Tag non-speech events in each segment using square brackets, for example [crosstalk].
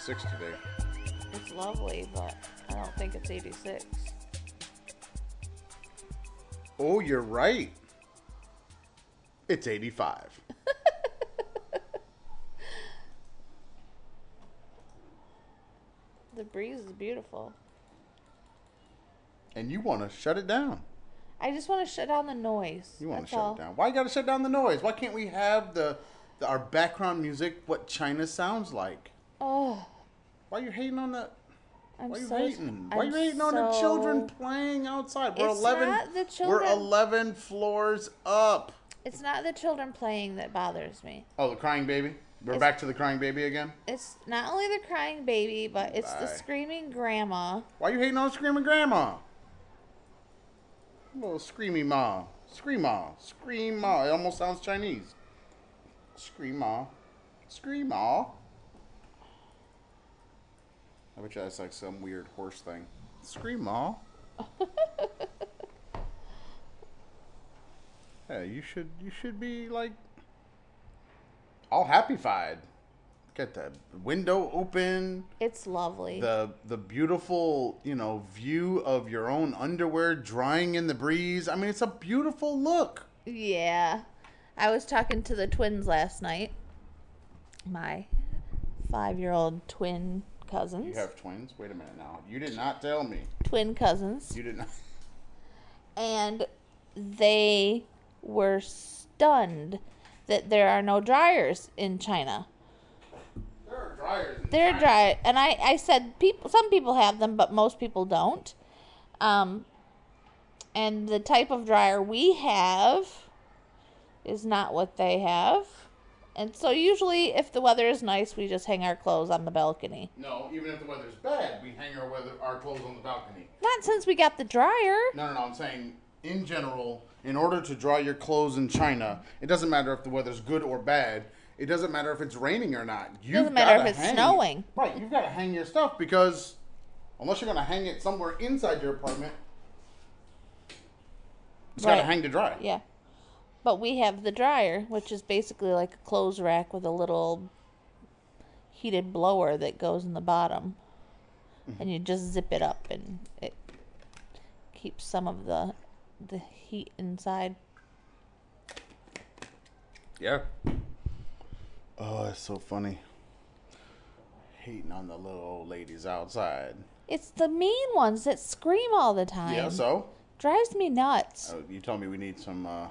86 today. it's lovely, but I don't think it's 86. Oh, you're right. It's 85. [laughs] The breeze is beautiful. And you want to shut it down. I just want to shut down the noise. You want to shut all. it down. Why you got to shut down the noise? Why can't we have the, the our background music what China sounds like? Oh, Why are you hating on the I'm Why you so. hating? Why I'm you hating on the children playing outside? We're It's eleven. not the We're eleven floors up. It's not the children playing that bothers me. Oh, the crying baby. We're It's- back to the crying baby again. It's not only the crying baby, but it's the screaming grandma. Why are you hating on screaming grandma? Little screamy ma, scream ma, scream ma. It almost sounds Chinese. Scream ma, scream ma. I bet you that's like some weird horse thing. Scream ma. [laughs] yeah, you should you should be like all happy-fied. Get the window open It's lovely. the the beautiful you know view of your own underwear drying in the breeze i mean it's a beautiful look Yeah. I was talking to the twins last night. My five year old twin cousins. you have twins wait a minute now you did not tell me twin cousins. you did not And they were stunned that there are no dryers in China. there are dryers in They're China. dry. And I, I said people some people have them, but most people don't. Um and the type of dryer we have is not what they have. And so usually if the weather is nice, we just hang our clothes on the balcony. no even if the weather's bad we hang our weather our clothes on the balcony Not since we got the dryer. no no no i'm saying in general in order to dry your clothes in china it doesn't matter if the weather's good or bad it doesn't matter if it's raining or not you Doesn't matter if it's snowing. right you've got to hang your stuff because unless you're going to hang it somewhere inside your apartment it's got to hang to dry Yeah. But we have the dryer, which is basically like a clothes rack with a little heated blower that goes in the bottom. And you just zip it up and it keeps some of the the heat inside. yeah oh it's so funny hating on the little old ladies outside It's the mean ones that scream all the time. yeah so Drives me nuts. Oh, you told me we need some uh,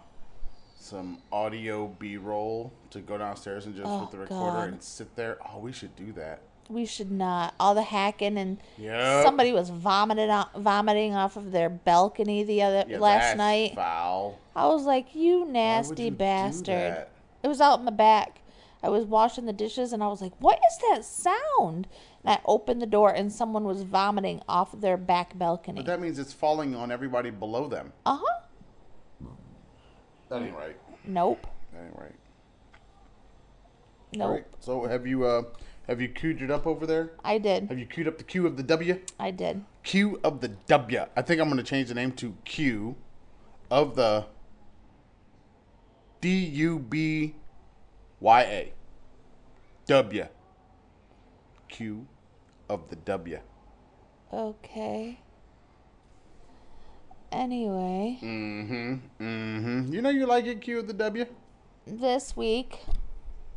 some audio B roll to go downstairs and just Oh, with the recorder God. and sit there. Oh, we should do that. We should not. All the hacking and Yep. somebody was vomiting out, vomiting off of their balcony the other Yeah, last night. Foul. I was like, you nasty you bastard. It was out in the back. I was washing the dishes and I was like, what is that sound? And I opened the door and someone was vomiting off of their back balcony. But that means it's falling on everybody below them. Uh huh. That ain't right. Nope. That ain't right. Nope. Right. So have you uh have you queued it up over there? I did. Have you queued up the Q of the W? I did. Q of the W. I think I'm gonna change the name to Q of the D U B Y A. W. Q of the W. Okay. Anyway, Mm-hmm. Mm-hmm. You know you like it, Q of the W? this week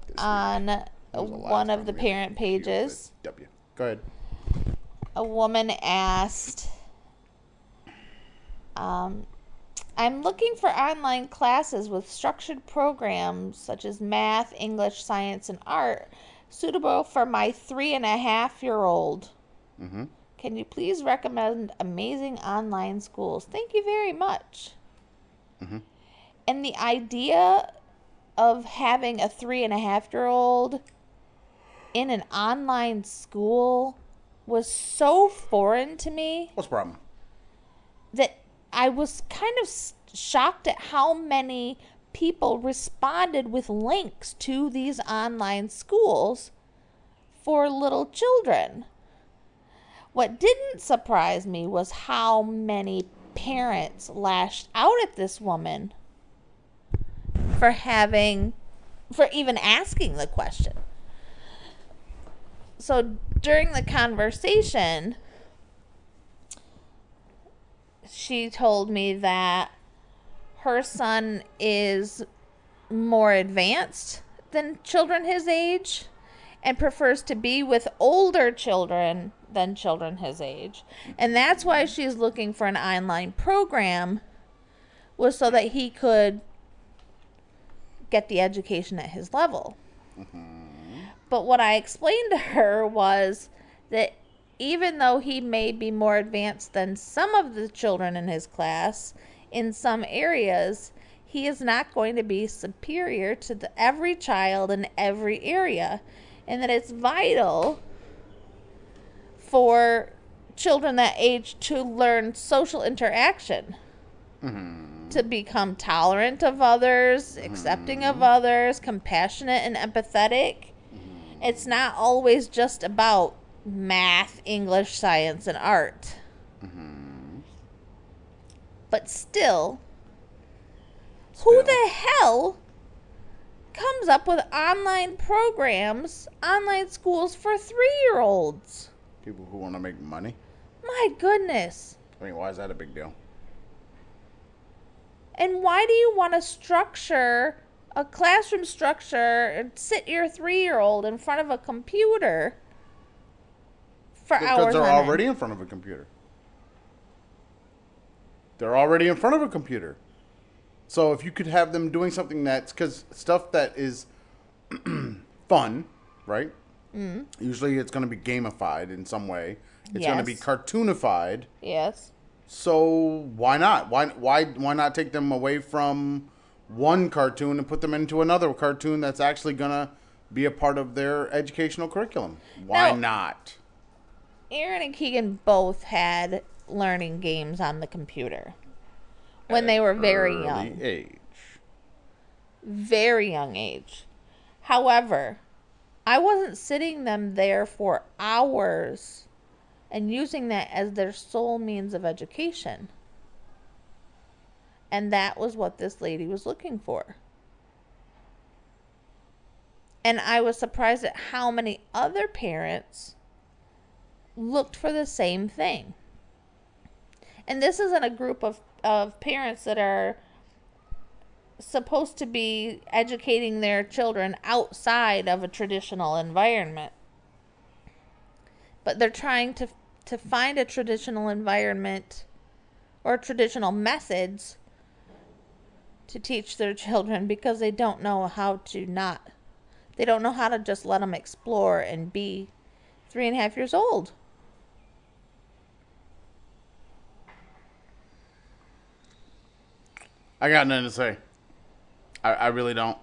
This on When was the last one of the parent Q of the pages, W. Go ahead. a woman asked, um, I'm looking for online classes with structured programs such as math, English, science, and art suitable for my three and a half year old. Mm-hmm. Can you please recommend amazing online schools? Thank you very much. Mhm. And the idea of having a three and a half year old in an online school was so foreign to me What's the problem? that I was kind of shocked at how many people responded with links to these online schools for little children. What didn't surprise me was how many parents lashed out at this woman for having, for even asking the question. So during the conversation, she told me that her son is more advanced than children his age and prefers to be with older children than children his age. And that's why she's looking for an online program was so that he could get the education at his level. Mm-hmm. But what I explained to her was that even though he may be more advanced than some of the children in his class in some areas, he is not going to be superior to the, every child in every area. And that it's vital for children that age to learn social interaction. Mm-hmm. To become tolerant of others, accepting of mm-hmm. others, compassionate and empathetic. Mm-hmm. It's not always just about math, English, science, and art. But still, who the hell comes up with online programs, online schools for three year olds? People who want to make money. My goodness. I mean, why is that a big deal? And why do you want to structure a classroom structure and sit your three year old in front of a computer for Because hours? they're on end? already in front of a computer. They're already in front of a computer. So if you could have them doing something that's because stuff that is [clears throat] fun, right? Mm. Usually it's going to be gamified in some way. It's going to be cartoonified. Yes. So why not? Why why why not take them away from one cartoon and put them into another cartoon that's actually going to be a part of their educational curriculum? Why Now- not? Aaron and Keegan both had learning games on the computer when they were very young. age. very young age. However, I wasn't sitting them there for hours and using that as their sole means of education. And that was what this lady was looking for. And I was surprised at how many other parents looked for the same thing. And this isn't a group of, of parents that are supposed to be educating their children outside of a traditional environment. But they're trying to to find a traditional environment or traditional methods to teach their children because they don't know how to not they don't know how to just let them explore and be three and a half years old. I got nothing to say. I, I really don't.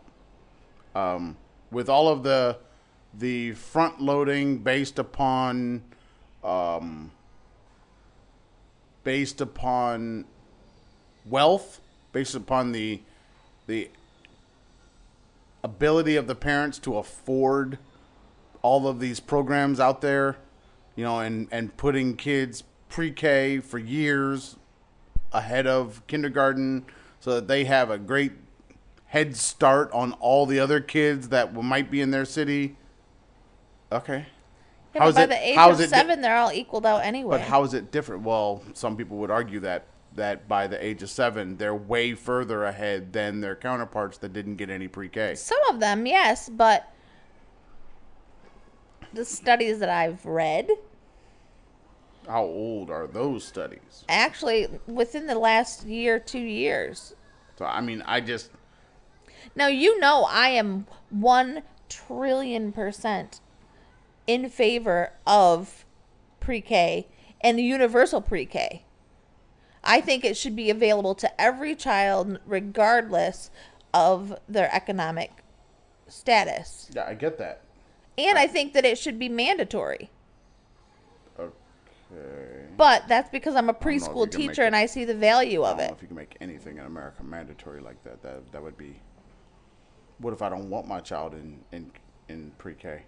Um, with all of the the front loading based upon um, based upon wealth, based upon the the ability of the parents to afford all of these programs out there, you know, and and putting kids pre-K for years ahead of kindergarten so that they have a great head start on all the other kids that might be in their city. Okay. Yeah, How's but by it- the age of it di- seven, they're all equaled out anyway. But how is it different? Well, some people would argue that that by the age of seven, they're way further ahead than their counterparts that didn't get any pre-K. Some of them, yes, but the studies that I've read, How old are those studies? actually within the last year, two years. So I mean, I just Now you know I am one trillion percent in favor of pre-K and universal pre-K. I think it should be available to every child regardless of their economic status. yeah, I get that. And I think that it should be mandatory. Okay. But that's because I'm a know if you preschool teacher and it- I see the value I of don't know it. if you can make anything in America mandatory like that. That that would be. What if I don't want my child in in in pre-K?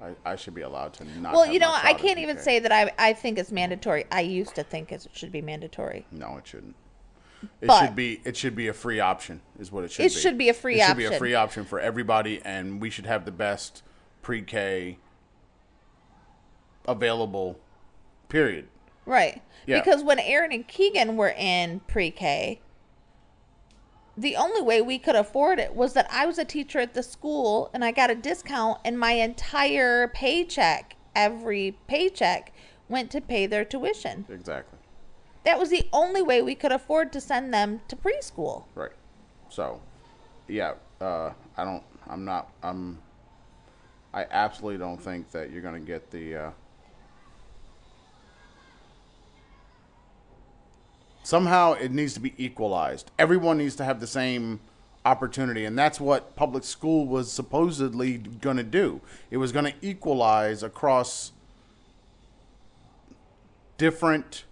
I, I should be allowed to not. Well, you know, I can't even say that I I think it's mandatory. I used to think it should be mandatory. No, it shouldn't. It But- should be. It should be a free option. Is what it should It be. should be a free it should be a option. free option for everybody, and we should have the best pre-K available. Period. Right. Yeah. Because when Aaron and Keegan were in pre K, the only way we could afford it was that I was a teacher at the school and I got a discount, and my entire paycheck, every paycheck, went to pay their tuition. Exactly. That was the only way we could afford to send them to preschool. Right. So, yeah. Uh, I don't. I'm not. I'm. I absolutely don't think that you're going to get the. Uh, somehow it needs to be equalized. Everyone needs to have the same opportunity, and that's what public school was supposedly going to do. It was going to equalize across different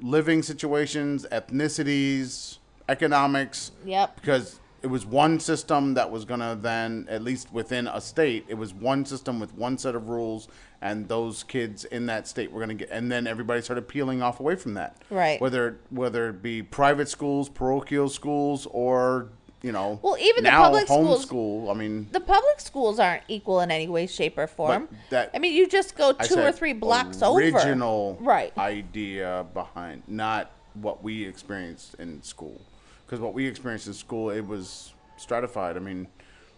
living situations, ethnicities, economics. Yep. Because it was one system that was going to then, at least within a state, it was one system with one set of rules, and those kids in that state were going to get, and then everybody started peeling off away from that. Right. Whether whether it be private schools, parochial schools, or you know, Well, even the public schools- homeschool. I mean, The public schools aren't equal in any way, shape, or form. that- I mean, you just go two or three blocks over. original Right. idea behind not what we experienced in school because what we experienced in school it was stratified. I mean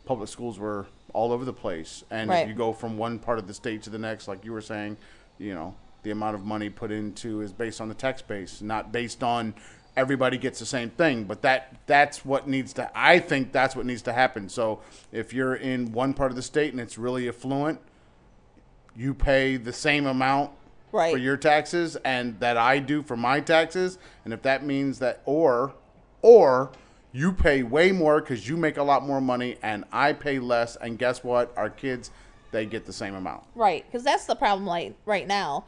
public schools were all over the place. And Right. if you go from one part of the state to the next like you were saying you know the amount of money put into is based on the tax base not based on everybody gets the same thing. But that that's what needs to i think that's what needs to happen. So if you're in one part of the state and it's really affluent you pay the same amount Right. for your taxes and that I do for my taxes. And if that means that or or you pay way more cuz you make a lot more money and I pay less and guess what our kids they get the same amount. Right, because that's the problem like right now.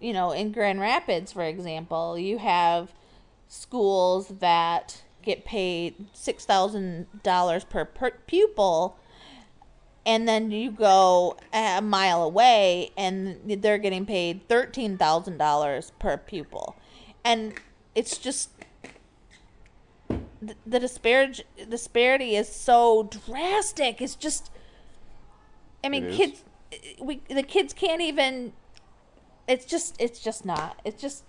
You know, in Grand Rapids, for example, you have schools that get paid six thousand dollars per, per pupil, and then you go a mile away and they're getting paid thirteen thousand dollars per pupil, and it's just the, the disparage disparity is so drastic. It's just I mean, kids, we the kids can't even. It's just, it's just not. It's just,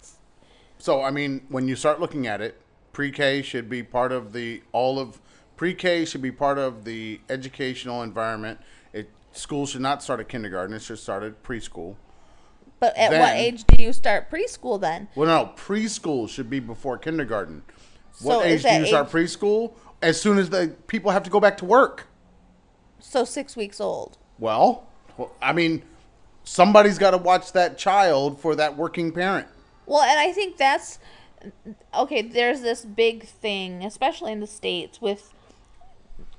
So I mean when you start looking at it pre-K should be part of the all of pre-K should be part of the educational environment. It school should not start at kindergarten, it should start at preschool. but at what age do you start preschool then? Well, no, preschool should be before kindergarten. So What age do you start preschool? As soon as the people have to go back to work. So six weeks old. Well, well, I mean, somebody's got to watch that child for that working parent. Well, and I think that's okay. There's this big thing, especially in the states, with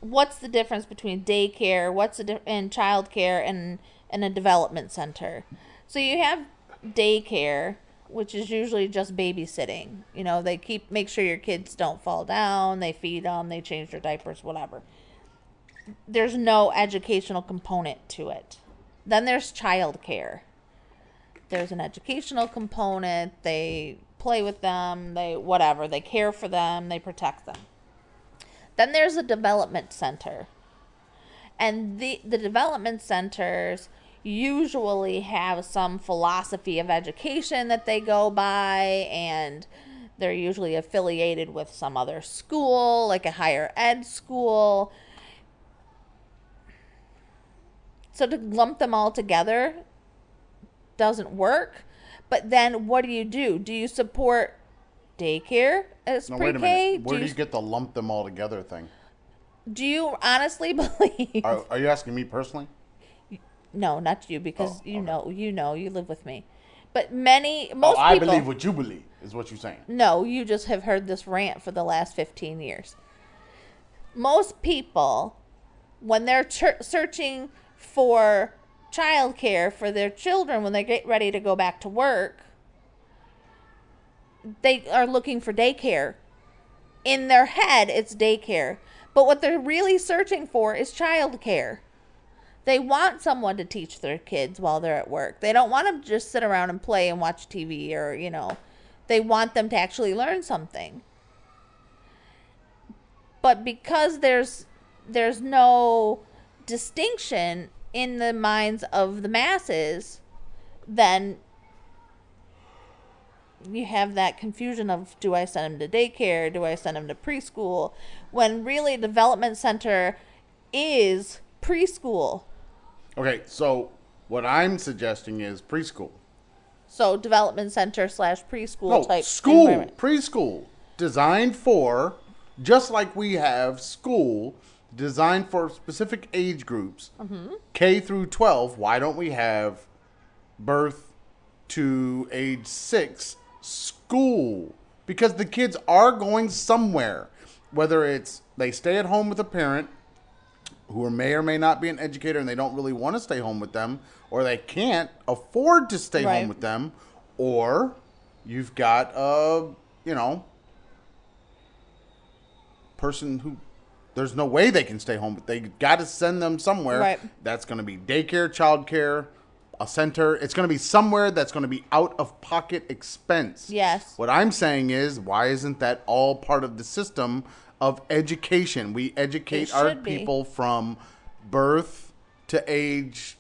what's the difference between daycare, what's the di- and childcare, and and a development center. So you have daycare, which is usually just babysitting. You know, they keep make sure your kids don't fall down, they feed them, they change their diapers, whatever. There's no educational component to it. Then there's childcare there's an educational component they play with them they whatever they care for them they protect them then there's a development center and the the development centers usually have some philosophy of education that they go by and they're usually affiliated with some other school like a higher ed school so to lump them all together doesn't work. But then what do you do? Do you support daycare as No, pre-K? wait a minute. Where do, do you, you get the lump them all together thing? do you honestly [laughs] believe? Are, are you asking me personally? No, not you because Oh, you okay. know, you know, you live with me. But many oh, most oh, I people believe what you believe is what you're saying. No, you just have heard this rant for the last 15 years. Most people, when they're ch- searching for childcare for their children when they get ready to go back to work, they are looking for daycare. In their head, it's daycare. But what they're really searching for is childcare They want someone to teach their kids while they're at work. They don't want them to just sit around and play and watch TV or, you know, they want them to actually learn something. But because there's there's no distinction in the minds of the masses, then you have that confusion of do I send them to daycare? Do I send them to preschool? When really development center is preschool. Okay, so what I'm suggesting is preschool. So development center slash preschool No, type school, preschool, designed for, just like we have school, designed for specific age groups, Mm-hmm. K through 12. Why don't we have birth to age six school? Because the kids are going somewhere, whether it's they stay at home with a parent who may or may not be an educator and they don't really want to stay home with them, or they can't afford to stay Right. home with them, or you've got a, you know, person who there's no way they can stay home, but they got to send them somewhere. Right. That's going to be daycare, childcare, a center. It's going to be somewhere that's going to be out of pocket expense. Yes. What I'm saying is, why isn't that all part of the system of education? We educate our be. people from birth to age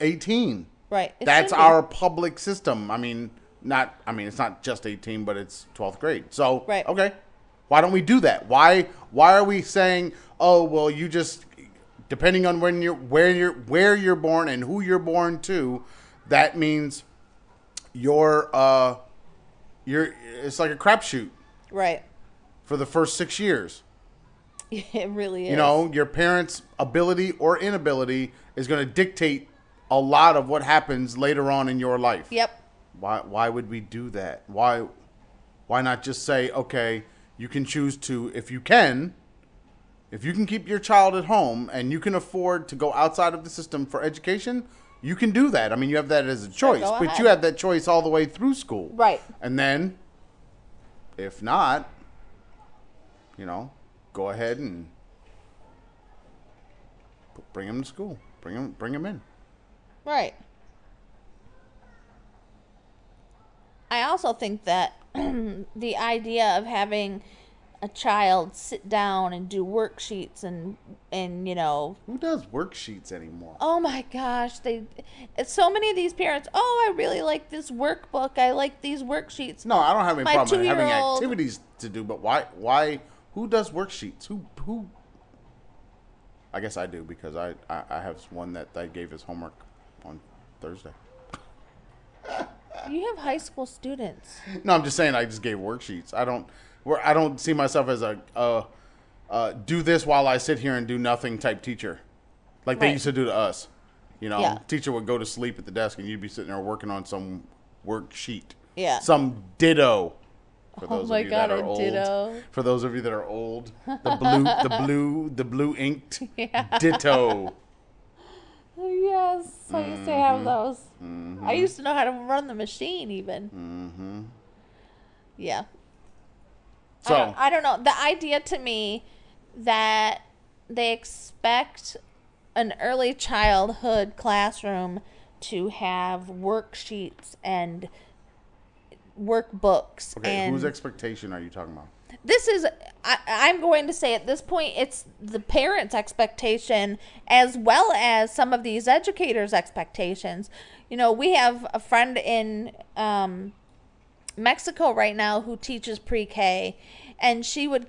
18. Right. It That's our public system. I mean, not. I mean, it's not just 18, but it's 12th grade. So, Right. okay. Why don't we do that? Why? Why are we saying, oh, well, you just depending on when you're where you're where you're born and who you're born to, that means you're uh, you're it's like a crapshoot Right. For the first six years. [laughs] It really is. You know, your parents' ability or inability is going to dictate a lot of what happens later on in your life. Yep. Why why would we do that? Why why not just say, okay, you can choose to if you can, if you can keep your child at home and you can afford to go outside of the system for education, you can do that. I mean, you have that as a choice, but you have that choice all the way through school. Right. And then if not, you know, go ahead and bring them to school. Bring them bring them in. Right. I also think that [clears throat] the idea of having a child sit down and do worksheets and and you know Who does worksheets anymore? oh my gosh they so many of these parents oh I really like this workbook I like these worksheets No, I don't have any My problem having activities to do, but why? Why? Who does worksheets? Who? Who? I guess I do because I I, I have one that I gave his homework on Thursday. you have high school students No, I'm just saying I just gave worksheets. I don't. Where I don't see myself as a uh, uh, do this while I sit here and do nothing type teacher, like they used to do to us. You know, Yeah. teacher would go to sleep at the desk and you'd be sitting there working on some worksheet. Yeah. Some ditto. For Oh those my of you God, that are old. ditto. For those of you that are old, the blue, the [laughs] blue, the blue inked [laughs] ditto. yes I used to have those I used to know how to run the machine even mm-hmm. yeah So I don't, I don't know. The idea to me that they expect an early childhood classroom to have worksheets and workbooks okay, and whose expectation are you talking about? this is I, i'm going to say at this point it's the parents expectation as well as some of these educators expectations you know we have a friend in um, mexico right now who teaches pre-k and she would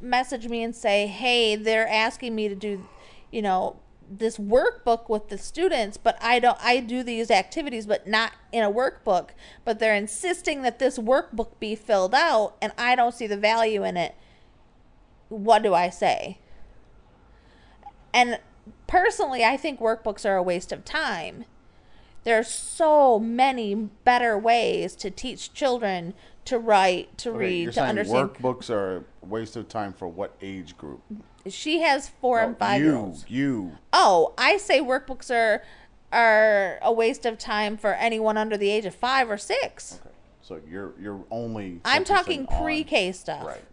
message me and say hey they're asking me to do you know this workbook with the students but i don't i do these activities but not in a workbook. But they're insisting that this workbook be filled out and i don't see the value in it. What do i say? And personally i think workbooks are a waste of time. There's so many better ways to teach children to write to Okay, read to understand workbooks are a waste of time for what age group? She has four and No, five you, year you. Oh, I say workbooks are are a waste of time for anyone under the age of five or six. Okay, so you're you're only. I'm talking pre-K stuff. Right,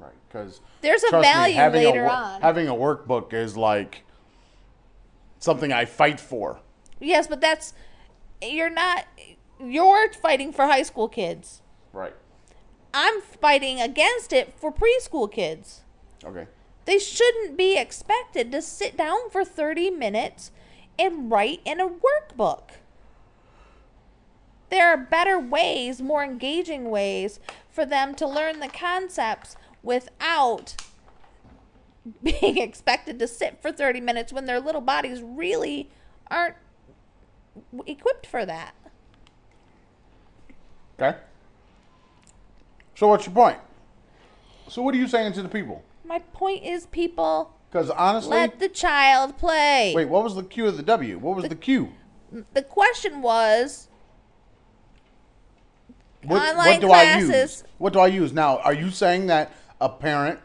right. Because There's a value later on. Having a workbook is like something I fight for. Yes, but that's you're not you're fighting for high school kids. Right. I'm fighting against it for preschool kids. Okay. They shouldn't be expected to sit down for 30 minutes and write in a workbook. There are better ways, more engaging ways for them to learn the concepts without being [laughs] expected to sit for 30 minutes when their little bodies really aren't equipped for that. Okay. So what's your point? So what are you saying to the people? My point is, people, Because honestly, let the child play. wait, what was the Q of the W? What was the Q? The question was What, Online what do I use? What do I use now? Are you saying that a parent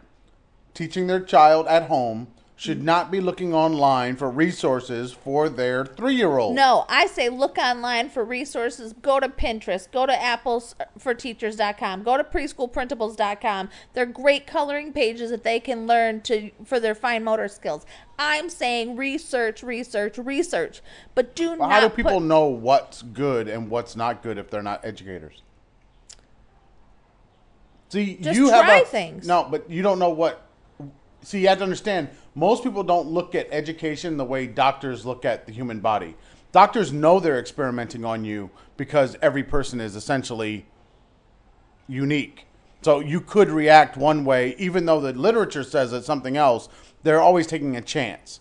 teaching their child at home should not be looking online for resources for their three-year-old? No, I say look online for resources. Go to Pinterest. Go to applesforteachers.com. Uh, Go to preschoolprintables.com. They're great coloring pages that they can learn to for their fine motor skills. I'm saying research, research, research. But do Well, not how do people put, know what's good and what's not good if they're not educators? See, Just you have try a, things. No, but you don't know what. See, you have to understand. Most people don't look at education the way doctors look at the human body. Doctors know they're experimenting on you because every person is essentially unique. So you could react one way, even though the literature says it's something else. They're always taking a chance.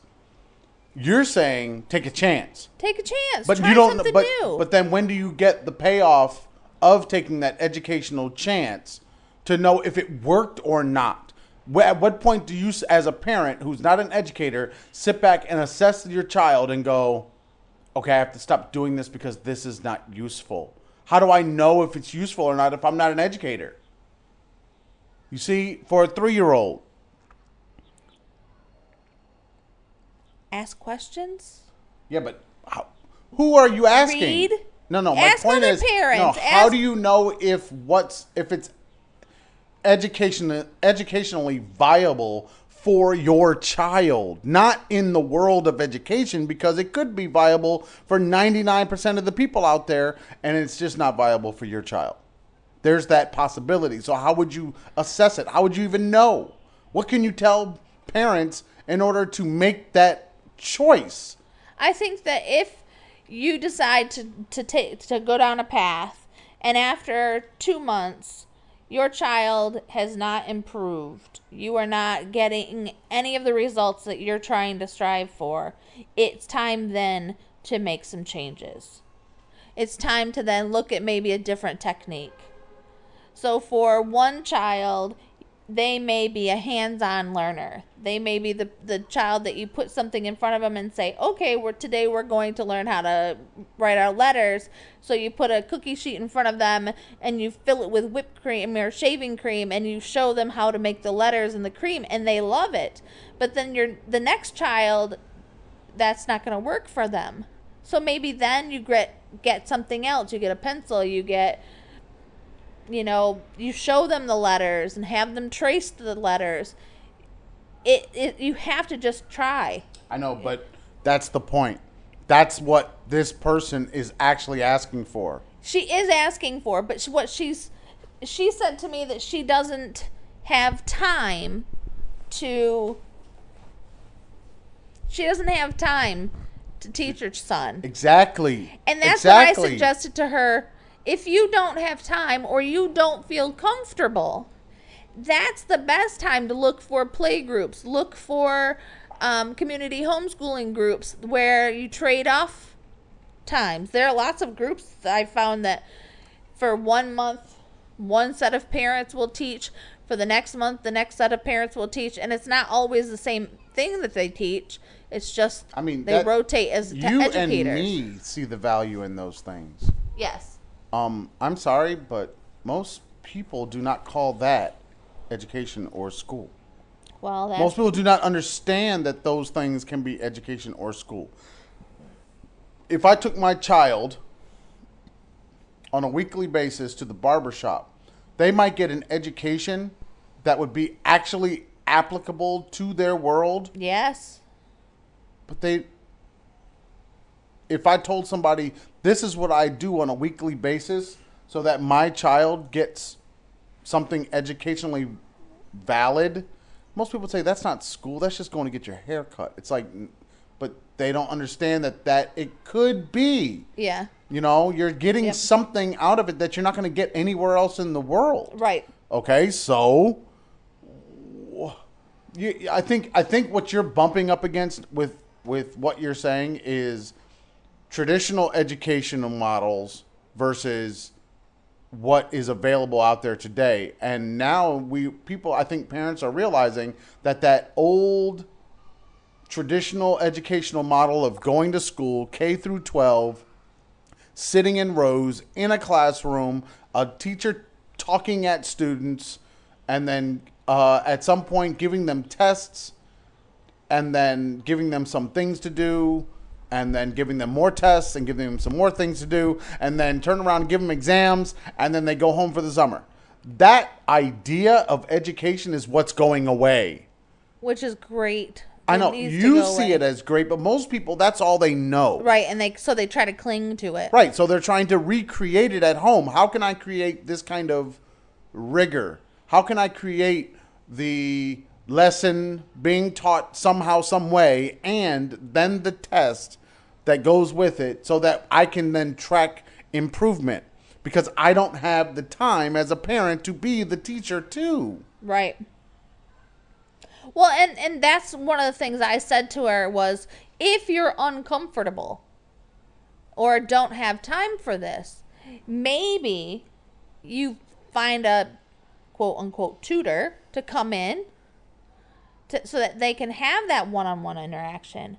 You're saying take a chance. take a chance. But try you don't. something But new. but then when do you get the payoff of taking that educational chance to know if it worked or not? At what point do you, as a parent who's not an educator, sit back and assess your child and go, "Okay, I have to stop doing this because this is not useful." How do I know if it's useful or not if I'm not an educator? You see, for a three-year-old, Ask questions. Yeah, but how, who are you asking? Read. No, no. My Ask point other is, no. parents. How Ask- do you know if what's if it's education educationally viable for your child? Not in the world of education because it could be viable for ninety nine percent of the people out there, and it's just not viable for your child. There's that possibility. So how would you assess it? How would you even know? What can you tell parents in order to make that choice? I think that if you decide to to take to go down a path, and after two months, your child has not improved, you are not getting any of the results that you're trying to strive for. It's time then to make some changes. It's time to then look at maybe a different technique. So for one child, they may be a hands-on learner. They may be the the child that you put something in front of them and say, "Okay, we're today we're going to learn how to write our letters." So you put a cookie sheet in front of them and you fill it with whipped cream or shaving cream and you show them how to make the letters and the cream and they love it. But then your the next child that's not going to work for them. So maybe then you get get something else. You get a pencil, you get you know, you show them the letters and have them trace the letters. It, it you have to just try. I know, but that's the point. That's what this person is actually asking for. She is asking for, but she, what she's she said to me that she doesn't have time to she doesn't have time to teach her son. Exactly. And that's exactly. what I suggested to her. If you don't have time or you don't feel comfortable, that's the best time to look for play groups. Look for um, community homeschooling groups where you trade off times. There are lots of groups that I found that for one month, one set of parents will teach. For the next month, the next set of parents will teach. And it's not always the same thing that they teach. It's just I mean, they that- rotate as you and me see the value in those things. Yes. Um, I'm sorry, but most people do not call that education or school. Well, Most people do not understand that those things can be education or school. If I took my child on a weekly basis to the barber shop, they might get an education that would be actually applicable to their world, yes. but they if I told somebody this is what I do on a weekly basis so that my child gets something educationally valid, most people say that's not school. That's just going to get your hair cut. It's like, but they don't understand that that it could be. Yeah. You know, you're getting Yep. something out of it that you're not going to get anywhere else in the world. Right. Okay, so you, I think I think what you're bumping up against with with what you're saying is traditional educational models versus what is available out there today. And now we people I think parents are realizing that that old traditional educational model of going to school K through 12 sitting in rows in a classroom, a teacher talking at students, and then uh, at some point giving them tests, and then giving them some things to do, and then giving them more tests and giving them some more things to do, and then turn around and give them exams, and then they go home for the summer. That idea of education is what's going away. Which is great. I know you see away. it as great, but most people that's all they know. right, and they so they try to cling to it. Right. So they're trying to recreate it at home. How can I create this kind of rigor? How can I create the lesson being taught somehow, some way, and then the test that goes with it so that I can then track improvement? Because I don't have the time as a parent to be the teacher too. Right. Well, and and that's one of the things I said to her was if you're uncomfortable or don't have time for this, maybe you find a quote unquote tutor to come in to, so that they can have that one-on-one interaction.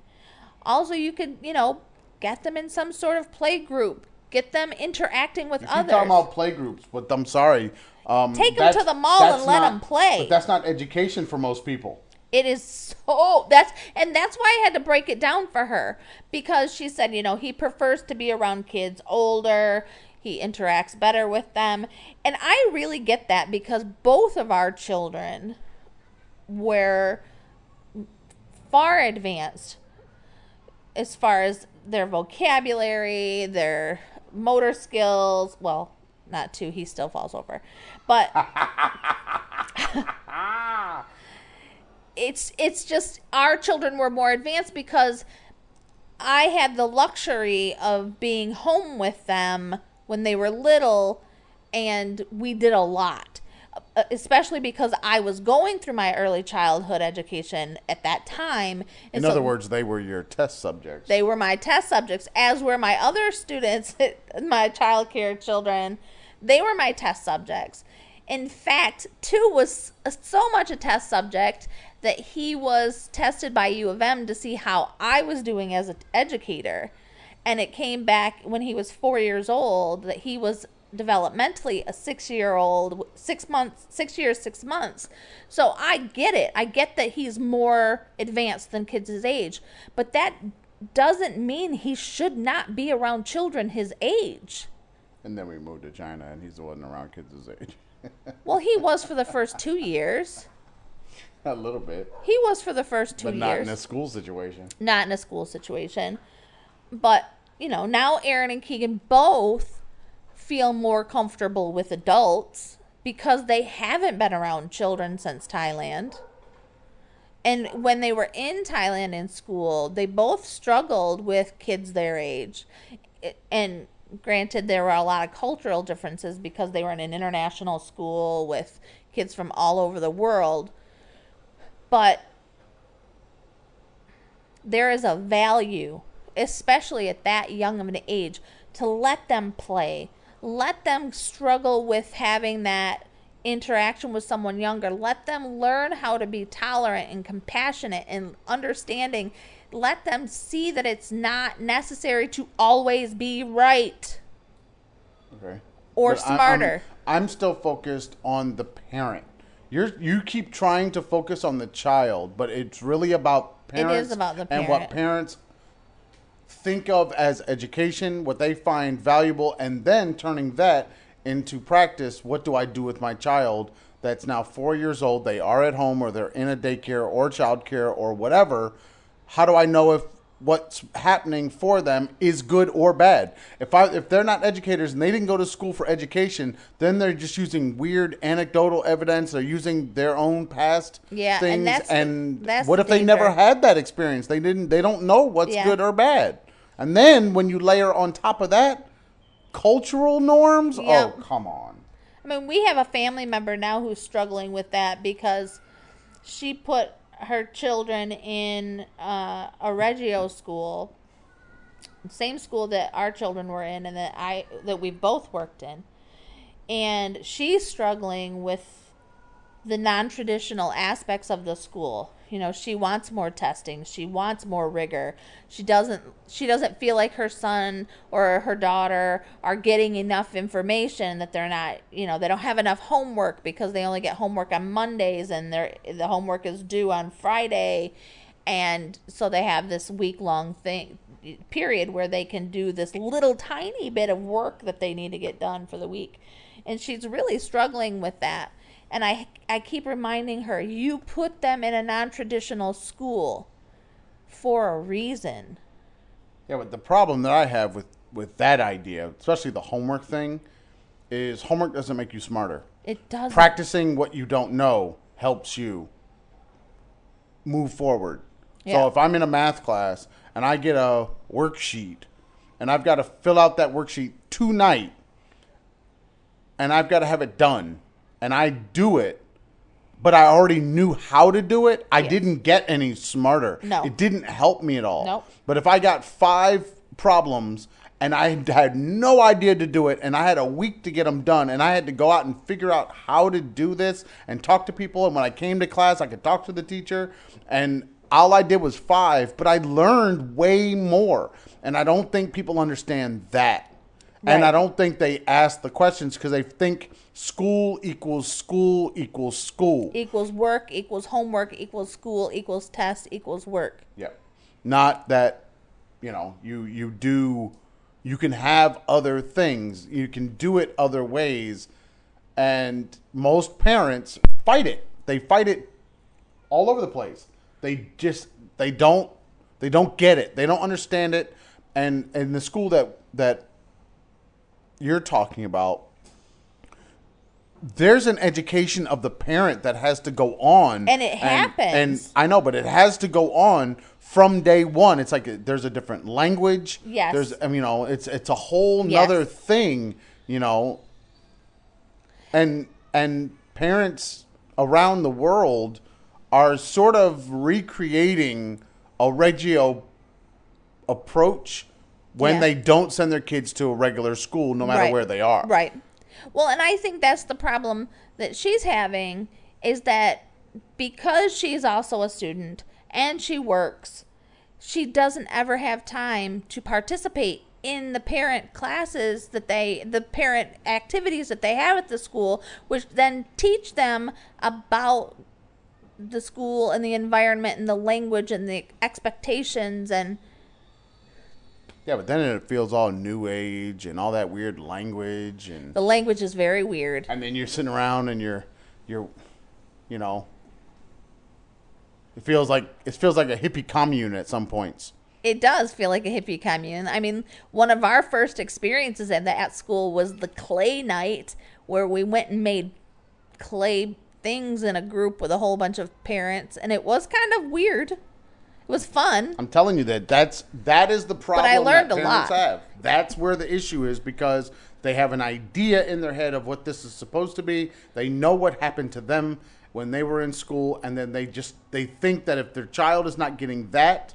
Also, you could, you know, get them in some sort of play group, get them interacting with You're others. talking about play groups, but I'm sorry. Um, Take 'em that's- to the mall and let not- 'em play. But that's not education for most people. It is so that's and that's why I had to break it down for her because she said, you know, he prefers to be around kids older, he interacts better with them. And I really get that because both of our children were far advanced as far as their vocabulary, their motor skills. Well, not two, he still falls over. But [laughs] it's it's just our children were more advanced because I had the luxury of being home with them when they were little and we did a lot Uh, especially because I was going through my early childhood education at that time. In so other words, they were your test subjects. they were my test subjects as were my other students [laughs] my child care children. They were my test subjects. In fact two was so much a test subject that he was tested by u of m to see how i was doing as an educator. And it came back when he was four years old that he was developmentally a six year old six months six years six months so i get it i get that he's more advanced than kids his age but that doesn't mean he should not be around children his age and then we moved to China, and he's the one around kids his age. [laughs] well he was for the first two years a little bit, he was for the first two but not years in a school situation. not in a school situation. But, you know, now Aaron and Keegan both feel more comfortable with adults because they haven't been around children since Thailand. And when they were in Thailand in school, they both struggled with kids their age. And granted, there were a lot of cultural differences because they were in an international school with kids from all over the world. But there is a value, especially at that young of an age, to let them play. Let them struggle with having that interaction with someone younger. Let them learn how to be tolerant and compassionate and understanding. Let them see that it's not necessary to always be right. Okay. Or But I- I'm- smarter. I'm, still focused on the parent. You're you keep trying to focus on the child, but it's really about parents It is about the parent. and what parents think of as education, what they find valuable, and then turning that into practice. What do I do with my child that's now four years old? They are at home or they're in a daycare or childcare or whatever. How do I know if what's happening for them is good or bad. If I if they're not educators and they didn't go to school for education, then they're just using weird anecdotal evidence. They're using their own past Yeah, and things. that's the- and that's what the if they never had that experience? They didn't. They don't know what's Yeah. good or bad. And then when you layer on top of that cultural norms, Yep. oh come on. I mean, we have a family member now who's struggling with that because she put her children in uh, a Reggio school, same school that our children were in, and that I that we both worked in, and she's struggling with the non-traditional aspects of the school. You know, she wants more testing. She wants more rigor. She doesn't she doesn't feel like her son or her daughter are getting enough information that they're not, you know, they don't have enough homework because they only get homework on Mondays and their the homework is due on Friday and so they have this week long thing period where they can do this little tiny bit of work that they need to get done for the week. And she's really struggling with that. And I I keep reminding her, you put them in a non-traditional school for a reason. Yeah, but the problem that I have with with that idea, especially the homework thing, is homework doesn't make you smarter. It does Practicing what you don't know helps you move forward. Yeah. So if I'm in a math class and I get a worksheet and I've got to fill out that worksheet tonight and I've got to have it done and I do it but I already knew how to do it, I Yes. didn't get any smarter. No. It didn't help me at all. Nope. But if I got five problems and I had no idea to do it and I had a week to get them done and I had to go out and figure out how to do this and talk to people and when I came to class I could talk to the teacher and all I did was five, but I learned way more. And I don't think people understand that. And I don't think they ask the questions because they think school equals school equals school. equals work equals homework equals school equals test equals work. Yeah. Not that, you know, you you do you can have other things. You can do it other ways. And most parents fight it. They fight it all over the place. They just they don't they don't get it. They don't understand it. And in the school that that you're talking about there's an education of the parent that has to go on And it and happens. And I know, but it has to go on from day one. It's like there's a different language. Yes. There's, I mean, you know, it's it's a whole Yes. nother thing, you know. And and parents around the world are sort of recreating a Reggio approach when Yeah. they don't send their kids to a regular school, no matter Right. where they are. Right. Well, and I think that's the problem that she's having is that because she's also a student and she works, she doesn't ever have time to participate in the parent classes that they the parent activities that they have at the school which then teach them about the school and the environment and the language and the expectations and Yeah, but then it feels all new age and all that weird language and the language is very weird. and then you're sitting around and you're you're you know it feels like it feels like a hippie commune at some points. It does feel like a hippie commune. I mean, one of our first experiences at the at school was the clay night where we went and made clay things in a group with a whole bunch of parents and it was kind of weird. It was fun. I'm telling you that that's that is the problem But I learned that a lot. have. That's where the issue is because they have an idea in their head of what this is supposed to be. They know what happened to them when they were in school and then they just they think that if their child is not getting that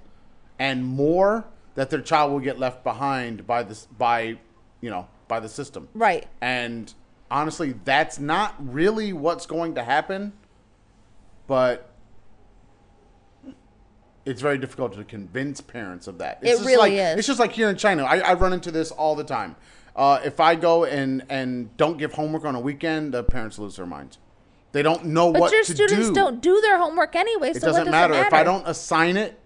and more that their child will get left behind by this by you know by the system. Right. And honestly, that's not really what's going to happen. But it's very difficult to convince parents of that. It's It just really like, is. It's just like here in China. I, I run into this all the time. Uh, if I go and, and don't give homework on a weekend, the parents lose their minds. They don't know But what your students do. don't do their homework anyway, so It so doesn't what does matter. it matter if I don't assign it.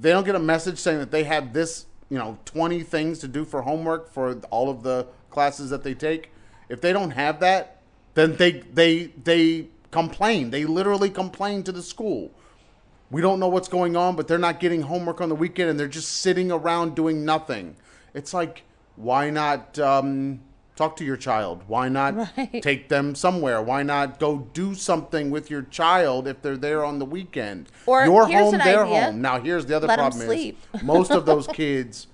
They don't get a message saying that they have this, you know, twenty things to do for homework for all of the classes that they take. If they don't have that, then they they they complain. They literally complain to the school. We don't know what's going on, but they're not getting homework on the weekend and they're just sitting around doing nothing. It's like, why not um, talk to your child? Why not [laughs] Right. take them somewhere? Why not go do something with your child if they're there on the weekend? Or here's home, an they're idea. home. Now, here's the other Let 'em problem is [laughs] most of those kids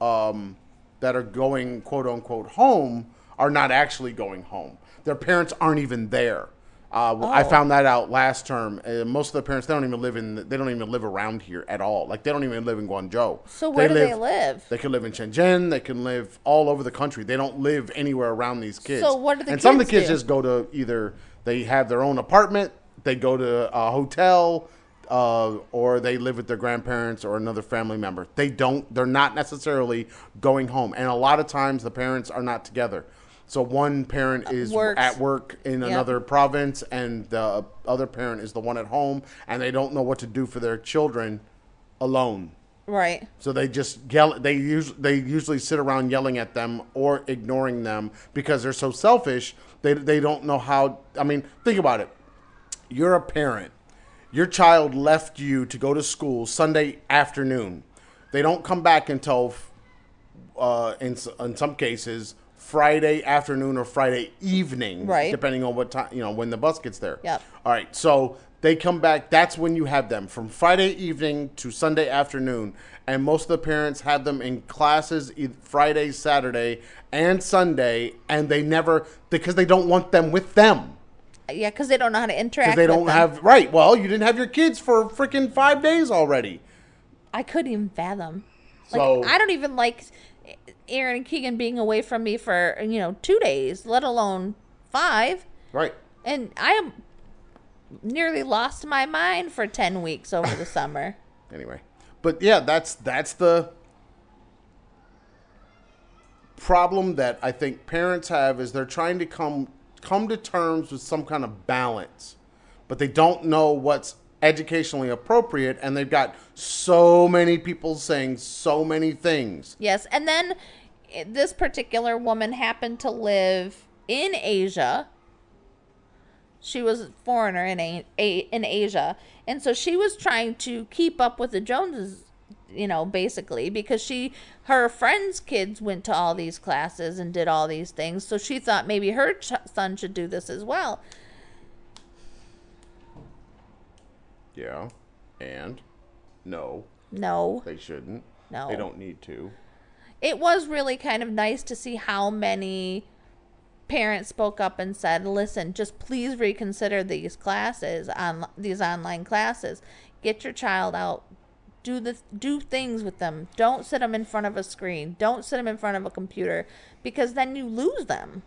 um, that are going quote unquote home are not actually going home. Their parents aren't even there. Uh, I Oh. found that out last term. Uh, most of the parents they don't even live in they don't even live around here at all. Like they don't even live in Guangzhou. So where do they live? They can live in Shenzhen. They can live all over the country. They don't live anywhere around these kids. So what do the and some of the kids kids do? just go to either they have their own apartment, they go to a hotel, uh, or they live with their grandparents or another family member. They don't. They're not necessarily going home, and a lot of times the parents are not together. So one parent is Works. at work in Yep. another province, and the other parent is the one at home, and they don't know what to do for their children alone. Right. So they just yell. They usually they usually sit around yelling at them or ignoring them because they're so selfish. They they don't know how. I mean, think about it. You're a parent. Your child left you to go to school Sunday afternoon. They don't come back until, uh, in s- in some cases, Friday afternoon or Friday evening, Right. Depending on what time you know when the bus gets there. Yep. All right, so they come back. That's when you have them from Friday evening to Sunday afternoon, and most of the parents have them in classes Friday, Saturday, and Sunday, and they never because they don't want them with them Yeah, because they don't know how to interact. they don't them. have right. Well, you didn't have your kids for freaking five days already. I couldn't even fathom. Like So- I don't even like Aaron and Keegan being away from me for you know two days, let alone five. Right. And I am nearly lost my mind for ten weeks over the summer. [laughs] anyway but yeah that's that's the problem that i think parents have is they're trying to come come to terms with some kind of balance but they don't know what's educationally appropriate and they've got so many people saying so many things Yes, and then eh, this particular woman happened to live in Asia. She was a foreigner in a, a, in Asia, and so she was trying to keep up with the Joneses, you know, basically because she her friends' kids went to all these classes and did all these things. So she thought maybe her ch- son should do this as well. Yeah and no No, they shouldn't No. they don't need to it was really kind of nice to see how many parents spoke up and said, "Listen, just please reconsider these classes on these online classes. Get your child out. Do the do things with them. Don't sit them in front of a screen. Don't sit them in front of a computer because then you lose them."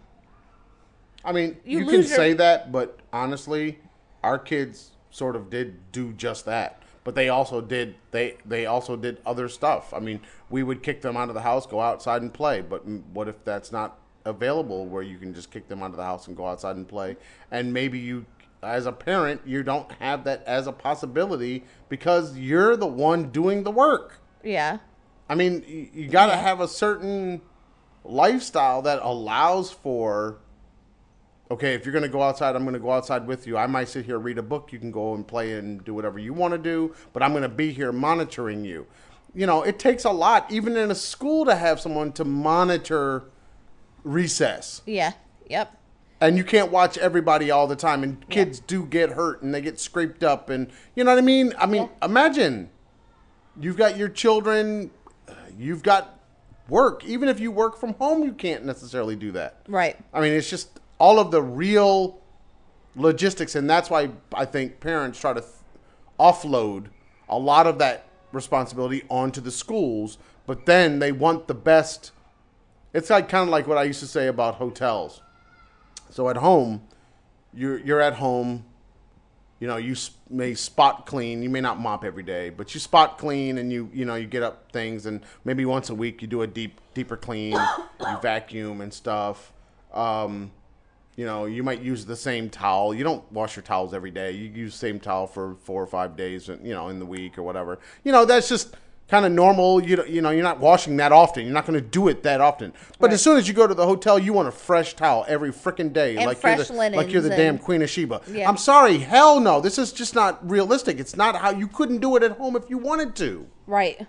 I mean, You you, can your- say that, but honestly, our kids sort of did do just that. But they also did they they also did other stuff. I mean, we would kick them out of the house, go outside and play. But what if that's not available, where you can just kick them out of the house and go outside and play? And maybe you, as a parent, you don't have that as a possibility because you're the one doing the work. Yeah. I mean, you, got to have a certain lifestyle that allows for. Okay, if you're going to go outside, I'm going to go outside with you. I might sit here read a book. You can go and play and do whatever you want to do, but I'm going to be here monitoring you. You know, it takes a lot, even in a school, to have someone to monitor recess. Yeah. Yep. And you can't watch everybody all the time. And kids do get hurt and they get scraped up. And you know what I mean? I mean, imagine you've got your children, you've got work. Even if you work from home, you can't necessarily do that. Right. I mean, it's just all of the real logistics. And that's why I think parents try to th- offload a lot of that responsibility onto the schools. But then they want the best. It's like kind of like what I used to say about hotels. So at home, you're you're at home. You know, you may spot clean. You may not mop every day, but you spot clean, and you you know you get up things, and maybe once a week you do a deep deeper clean. you vacuum and stuff. Um, you know, you might use the same towel. You don't wash your towels every day. You use the same towel for four or five days, you know, in the week or whatever. You know, that's just kind of normal. You know, you know, you're not washing that often. You're not going to do it that often. But Right. as soon as you go to the hotel, you want a fresh towel every freaking day, And like fresh you're the, like you're the linens damn Queen of Sheba. Yeah. I'm sorry, hell no. This is just not realistic. It's not how you couldn't do it at home if you wanted to. Right.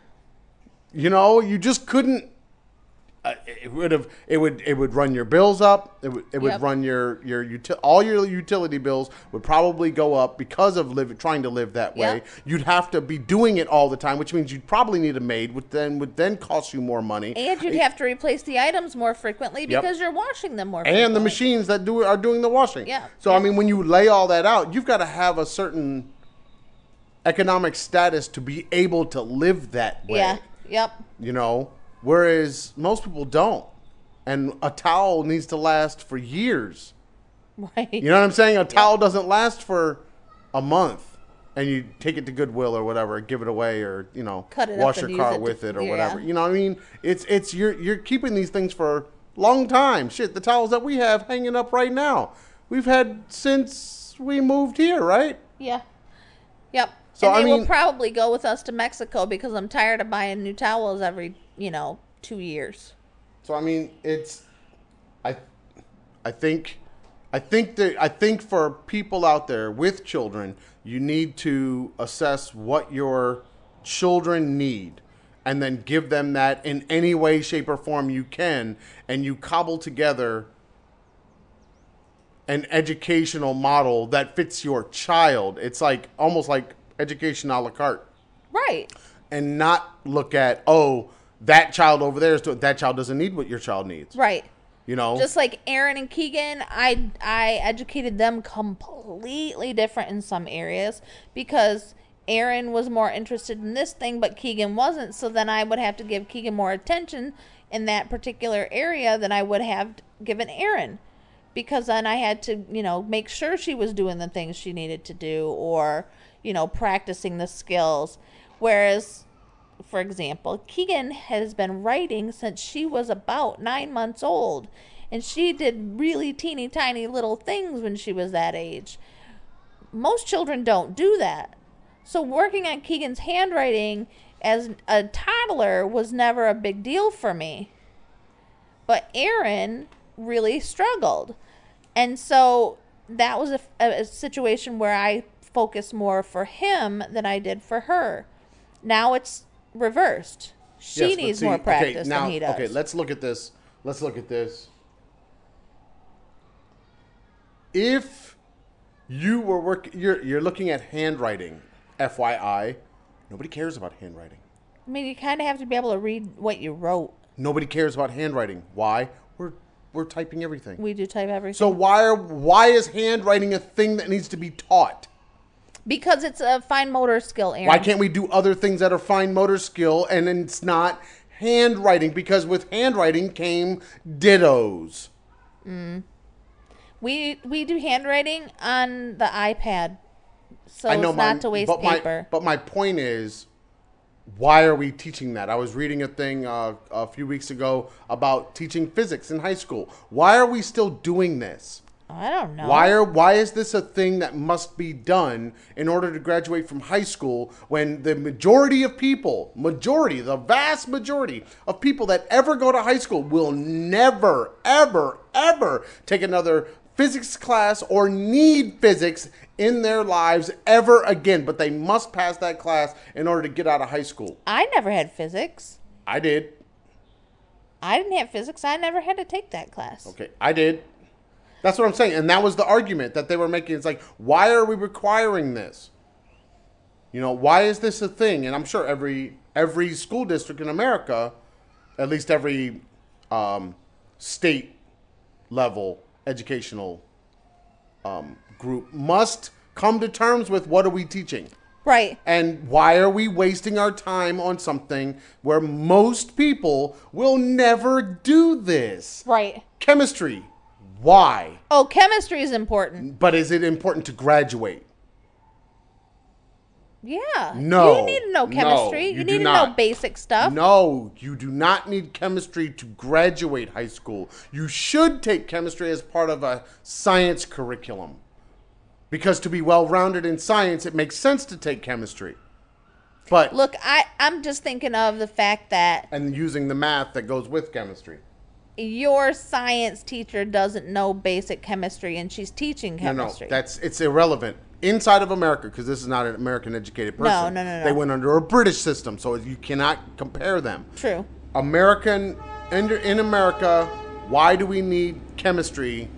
You know, you just couldn't. Uh, it would have. It would. It would run your bills up. It would. It would Yep. run your your uti- all your utility bills would probably go up because of live, trying to live that way. Yep. You'd have to be doing it all the time, which means you'd probably need a maid, which then would then cost you more money. And you'd have to replace the items more frequently Yep. because you're washing them more frequently. and the machines that do are doing the washing. Yeah. So I mean, when you lay all that out, you've got to have a certain economic status to be able to live that way. Yeah. Yep. you know whereas most people don't and a towel needs to last for years Right. you know what i'm saying a towel doesn't last for a month and you take it to goodwill or whatever give it away or you know wash your car it to- with it or yeah. whatever you know what i mean it's it's you're you're keeping these things for a long time shit the towels that we have hanging up right now we've had since we moved here right Yeah. Yep. So, and I they will probably go with us to Mexico because I'm tired of buying new towels every, you know, two years. So I mean, it's I I think I think that I think for people out there with children, you need to assess what your children need and then give them that in any way shape or form you can and you cobble together an educational model that fits your child. It's like almost like education a la carte Right. and not look at oh that child over there is doing that child doesn't need what your child needs Right. you know Just like Aaron and Keegan, I I educated them completely different in some areas because Aaron was more interested in this thing, but Keegan wasn't. So then I would have to give Keegan more attention in that particular area than I would have given Aaron. Because then I had to, you know, make sure she was doing the things she needed to do or, you know, practicing the skills. Whereas for example, Keegan has been writing since she was about nine months old. And she did really teeny tiny little things when she was that age. Most children don't do that. So, working on Keegan's handwriting as a toddler was never a big deal for me. But Aaron really struggled. And so, that was a, a, situation where I focused more for him than I did for her. Now it's reversed. She Yes, needs see- more okay, practice now, than he does. okay let's look at this let's look at this if you were work you're you're looking at handwriting fyi nobody cares about handwriting I mean, you kind of have to be able to read what you wrote. nobody cares about handwriting why we're we're typing everything We do type everything. so why are why is handwriting a thing that needs to be taught because it's a fine motor skill, Aaron. Why can't we do other things that are fine motor skill and it's not handwriting? Because with handwriting came dittos. we we do handwriting on the iPad, so I know it's my, not to waste but paper. My, but my point is, why are we teaching that? I was reading a thing uh, a few weeks ago about teaching physics in high school. Why are we still doing this? I don't know. Why are why is this a thing that must be done in order to graduate from high school when the majority of people, majority, the vast majority of people that ever go to high school will never ever ever take another physics class or need physics in their lives ever again, but they must pass that class in order to get out of high school. I never had physics. I did. I didn't have physics. I never had to take that class. Okay, I did. That's what I'm saying. And that was the argument that they were making. It's like, why are we requiring this? You know, why is this a thing? And I'm sure every every school district in America, at least every um, state level educational um, group, must come to terms with what are we teaching. Right. And why are we wasting our time on something where most people will never do this? Right. Chemistry. Why? Oh, chemistry is important. But is it important to graduate? Yeah. No. You need to know No, chemistry. you you, need to not. know basic stuff. No, you do not need chemistry to graduate high school. You should take chemistry as part of a science curriculum. Because to be well rounded in science, it makes sense to take chemistry. But Look, I I'm just thinking of the fact that and using the math that goes with chemistry. Your science teacher doesn't know basic chemistry and she's teaching chemistry. No, no, that's it's irrelevant inside of America because this is not an American educated person. no, no, no. They went under a British system, so you cannot compare them. True. American in, in America, why do we need chemistry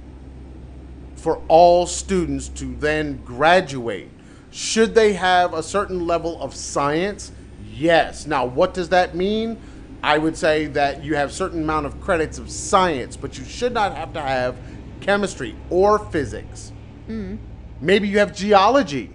for all students to then graduate? Should they have a certain level of science? Yes. Now, what does that mean? I would say that you have certain amount of credits of science, but you should not have to have chemistry or physics. Maybe you have geology.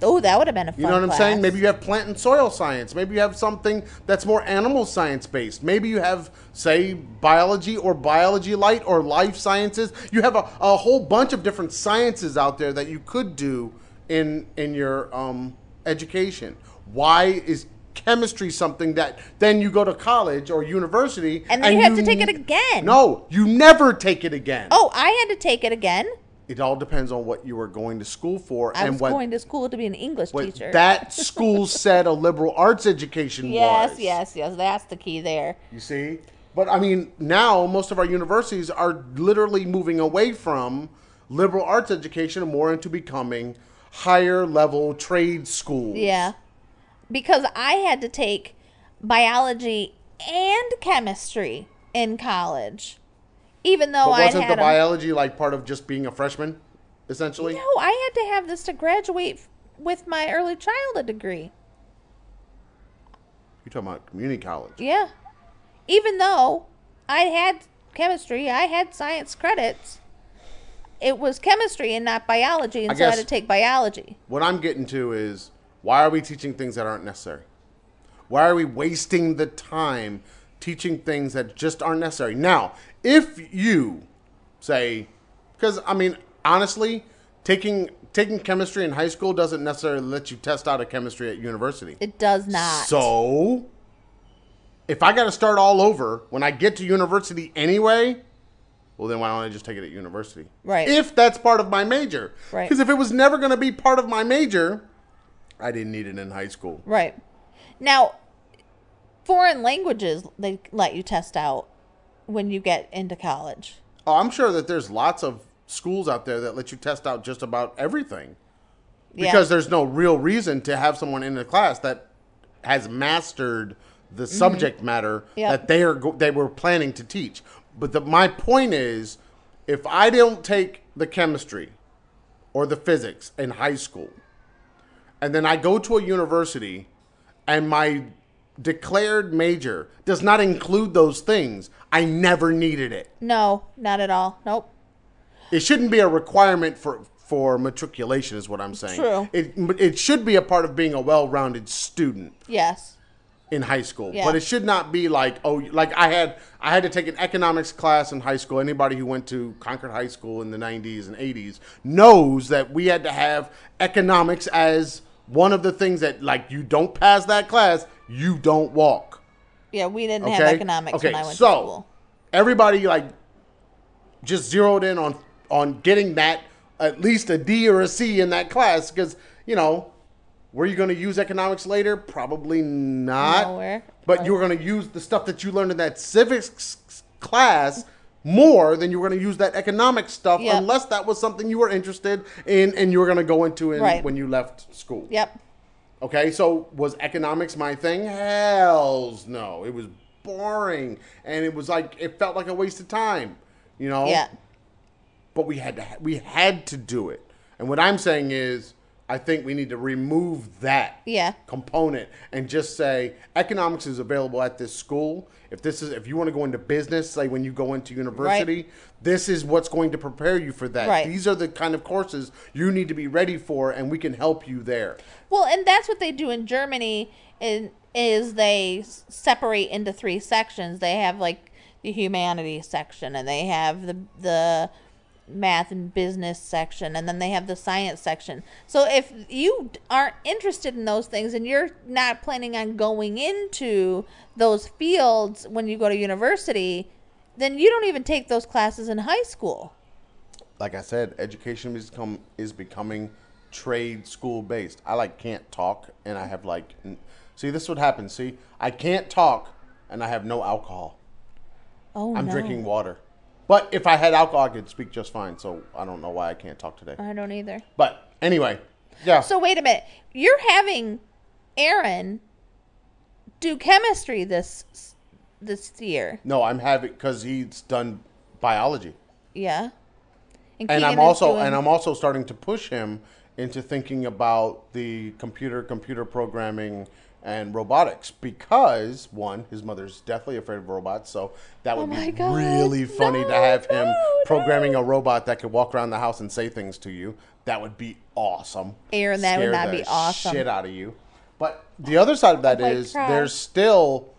Oh, that would have been a fun You know what I'm saying? Maybe you have plant and soil science. Maybe you have something that's more animal science based. Maybe you have, say, biology or biology light or life sciences. You have a, a whole bunch of different sciences out there that you could do in in your um, education. Why is chemistry something that then you go to college or university And then you have to take it again. No, you never take it again. Oh, I had to take it again. It all depends on what you were going to school for and what I and was what going to school to be an English what teacher. that [laughs] school said a liberal arts education yes, was. yes, yes. That's the key there. You see? But I mean, now most of our universities are literally moving away from liberal arts education and more into becoming higher level trade schools. Yeah. Because I had to take biology and chemistry in college. Even though I wasn't had the biology like part of just being a freshman, essentially? No, I had to have this to graduate with my early childhood degree. You're talking about community college. Yeah. Even though I had chemistry, I had science credits. It was chemistry and not biology, and I so I had to take biology. What I'm getting to is why are we teaching things that aren't necessary? Why are we wasting the time teaching things that just aren't necessary? Now, if you say, because I mean, honestly, taking taking chemistry in high school doesn't necessarily let you test out of chemistry at university. It does not. So, if I got to start all over when I get to university anyway, well, then why don't I just take it at university? Right. If that's part of my major. Right. Because if it was never going to be part of my major, I didn't need it in high school. Right. Now, foreign languages they let you test out when you get into college. Oh, I'm sure that there's lots of schools out there that let you test out just about everything. Yeah. Because there's no real reason to have someone in the class that has mastered the subject matter Mm-hmm. Yep. that they are they were planning to teach. But the, my point is, if I don't take the chemistry or the physics in high school, and then I go to a university, and my declared major does not include those things, I never needed it. no, not at all. Nope. It shouldn't be a requirement for for matriculation, is what I'm saying. True. It it should be a part of being a well-rounded student Yes. In high school, Yeah. but it should not be like oh, like I had I had to take an economics class in high school. Anybody who went to Concord High School in the 90s and 80s knows that we had to have economics as one of the things that like you don't pass that class, you don't walk. Yeah, we didn't Okay. have economics okay. when I went so, to school. everybody like just zeroed in on on getting that at least a D or a C in that class because you know were you going to use economics later? Probably not. Nowhere. But you were going to use the stuff that you learned in that civics class more than you were going to use that economic stuff Yep. unless that was something you were interested in and you were going to go into in, Right. when you left school. Yep. Okay, so was economics my thing? Hells no. It was boring and it was like it felt like a waste of time, you know? Yeah. But we had to we had to do it. And what I'm saying is I think we need to remove that Yeah. component and just say economics is available at this school. If this is if you want to go into business, say when you go into university, this is what's going to prepare you for that. Right. These are the kind of courses you need to be ready for and we can help you there. Well, and that's what they do in Germany. In, is they separate into three sections. They have like the humanities section, and they have the the math and business section, and then they have the science section. So if you aren't interested in those things, and you're not planning on going into those fields when you go to university, then you don't even take those classes in high school. like I said, education is become is becoming trade school based. I like can't talk, and I have like, n- see, this would happen. See, I can't talk, and I have no alcohol. Oh I'm no. drinking water. But if I had alcohol, I could speak just fine. So I don't know why I can't talk today. I don't either. But anyway, yeah. So wait a minute. You're having Aaron do chemistry this this year. no, I'm having because he's done biology. Yeah. and Keegan I'm also doing- and I'm also starting to push him into thinking about the computer computer programming and robotics because one his mother's deathly afraid of robots so that would Oh be God. really funny to have him no, programming no. a robot that could walk around the house and say things to you that would be awesome Aaron, that would Scare not the be awesome. shit out of you but the other side of that might is cry. there's still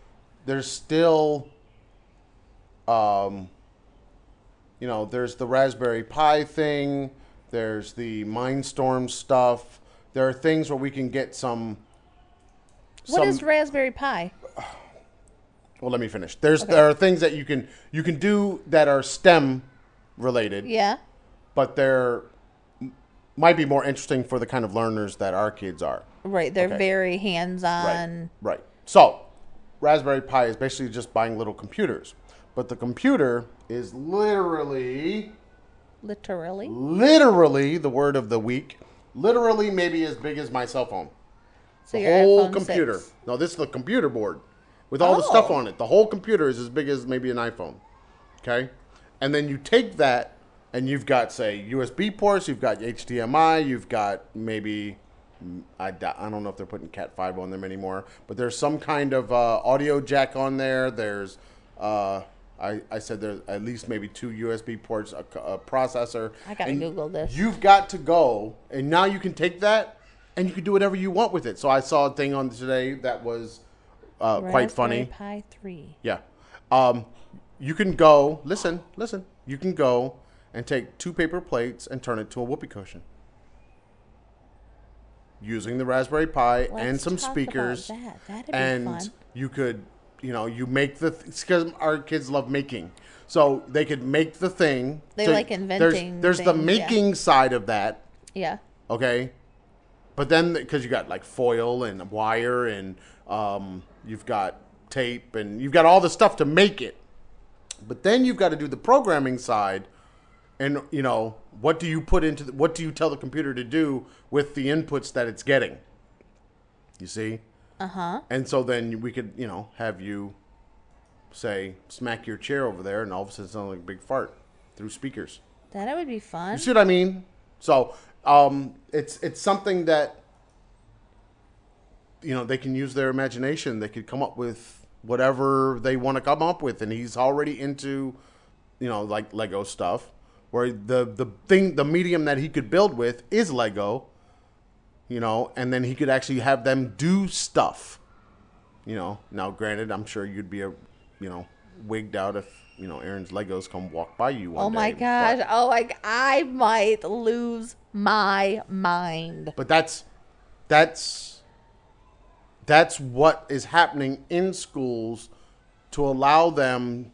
there's still um you know, there's the Raspberry Pi thing, there's the Mindstorm stuff. There are things where we can get some. What some- is Raspberry Pi? Well, let me finish. There's there are things that you can you can do that are STEM related, Yeah. but they're might be more interesting for the kind of learners that our kids are. Right. They're Okay. very hands on. Right. on. Right. So, Raspberry Pi is basically just buying little computers, but the computer is literally Literally. literally the word of the week. Literally, maybe as big as my cell phone. So the whole computer. 6. No, this is the computer board with all the stuff Oh. on it. The whole computer is as big as maybe an iPhone. Okay, and then you take that and you've got say USB ports, you've got HDMI, you've got maybe I, I don't know if they're putting Cat five on them anymore, but there's some kind of uh, audio jack on there. There's uh, I, I said there's at least maybe two USB ports, a processor. I gotta and Google this. You've got to go, and now you can take that and you can do whatever you want with it. So I saw a thing on today that was uh, quite funny. Raspberry Pi 3. Yeah. Um, you can go, listen, listen. You can go and take two paper plates and turn it to a whoopee cushion. Using the Raspberry Pi and Let's some talk about speakers. that. That'd be and fun. you could, you know, you make the, because our kids love making. So they could make the thing. They like there's- inventing There's, the things, yeah. making side of that Yeah. okay but then because you got like foil and wire and um, you've got tape and you've got all the stuff to make it but then you've got to do the programming side and you know what do you put into the, what do you tell the computer to do with the inputs that it's getting you see Uh-huh. and so then we could you know have you say smack your chair over there and all of a sudden it sounds like a big fart through speakers That would be fun. you see what I mean? So um, it's it's something that you know they can use their imagination. They could come up with whatever they want to come up with, and he's already into you know like Lego stuff. Where the the thing the medium that he could build with is Lego, you know, and then he could actually have them do stuff. You know, now granted, I'm sure you'd be a you know wigged out if you know Aaron's Legos come walk by you one Oh my day, gosh. but- Oh like I might lose my mind. But that's that's that's what is happening in schools to allow them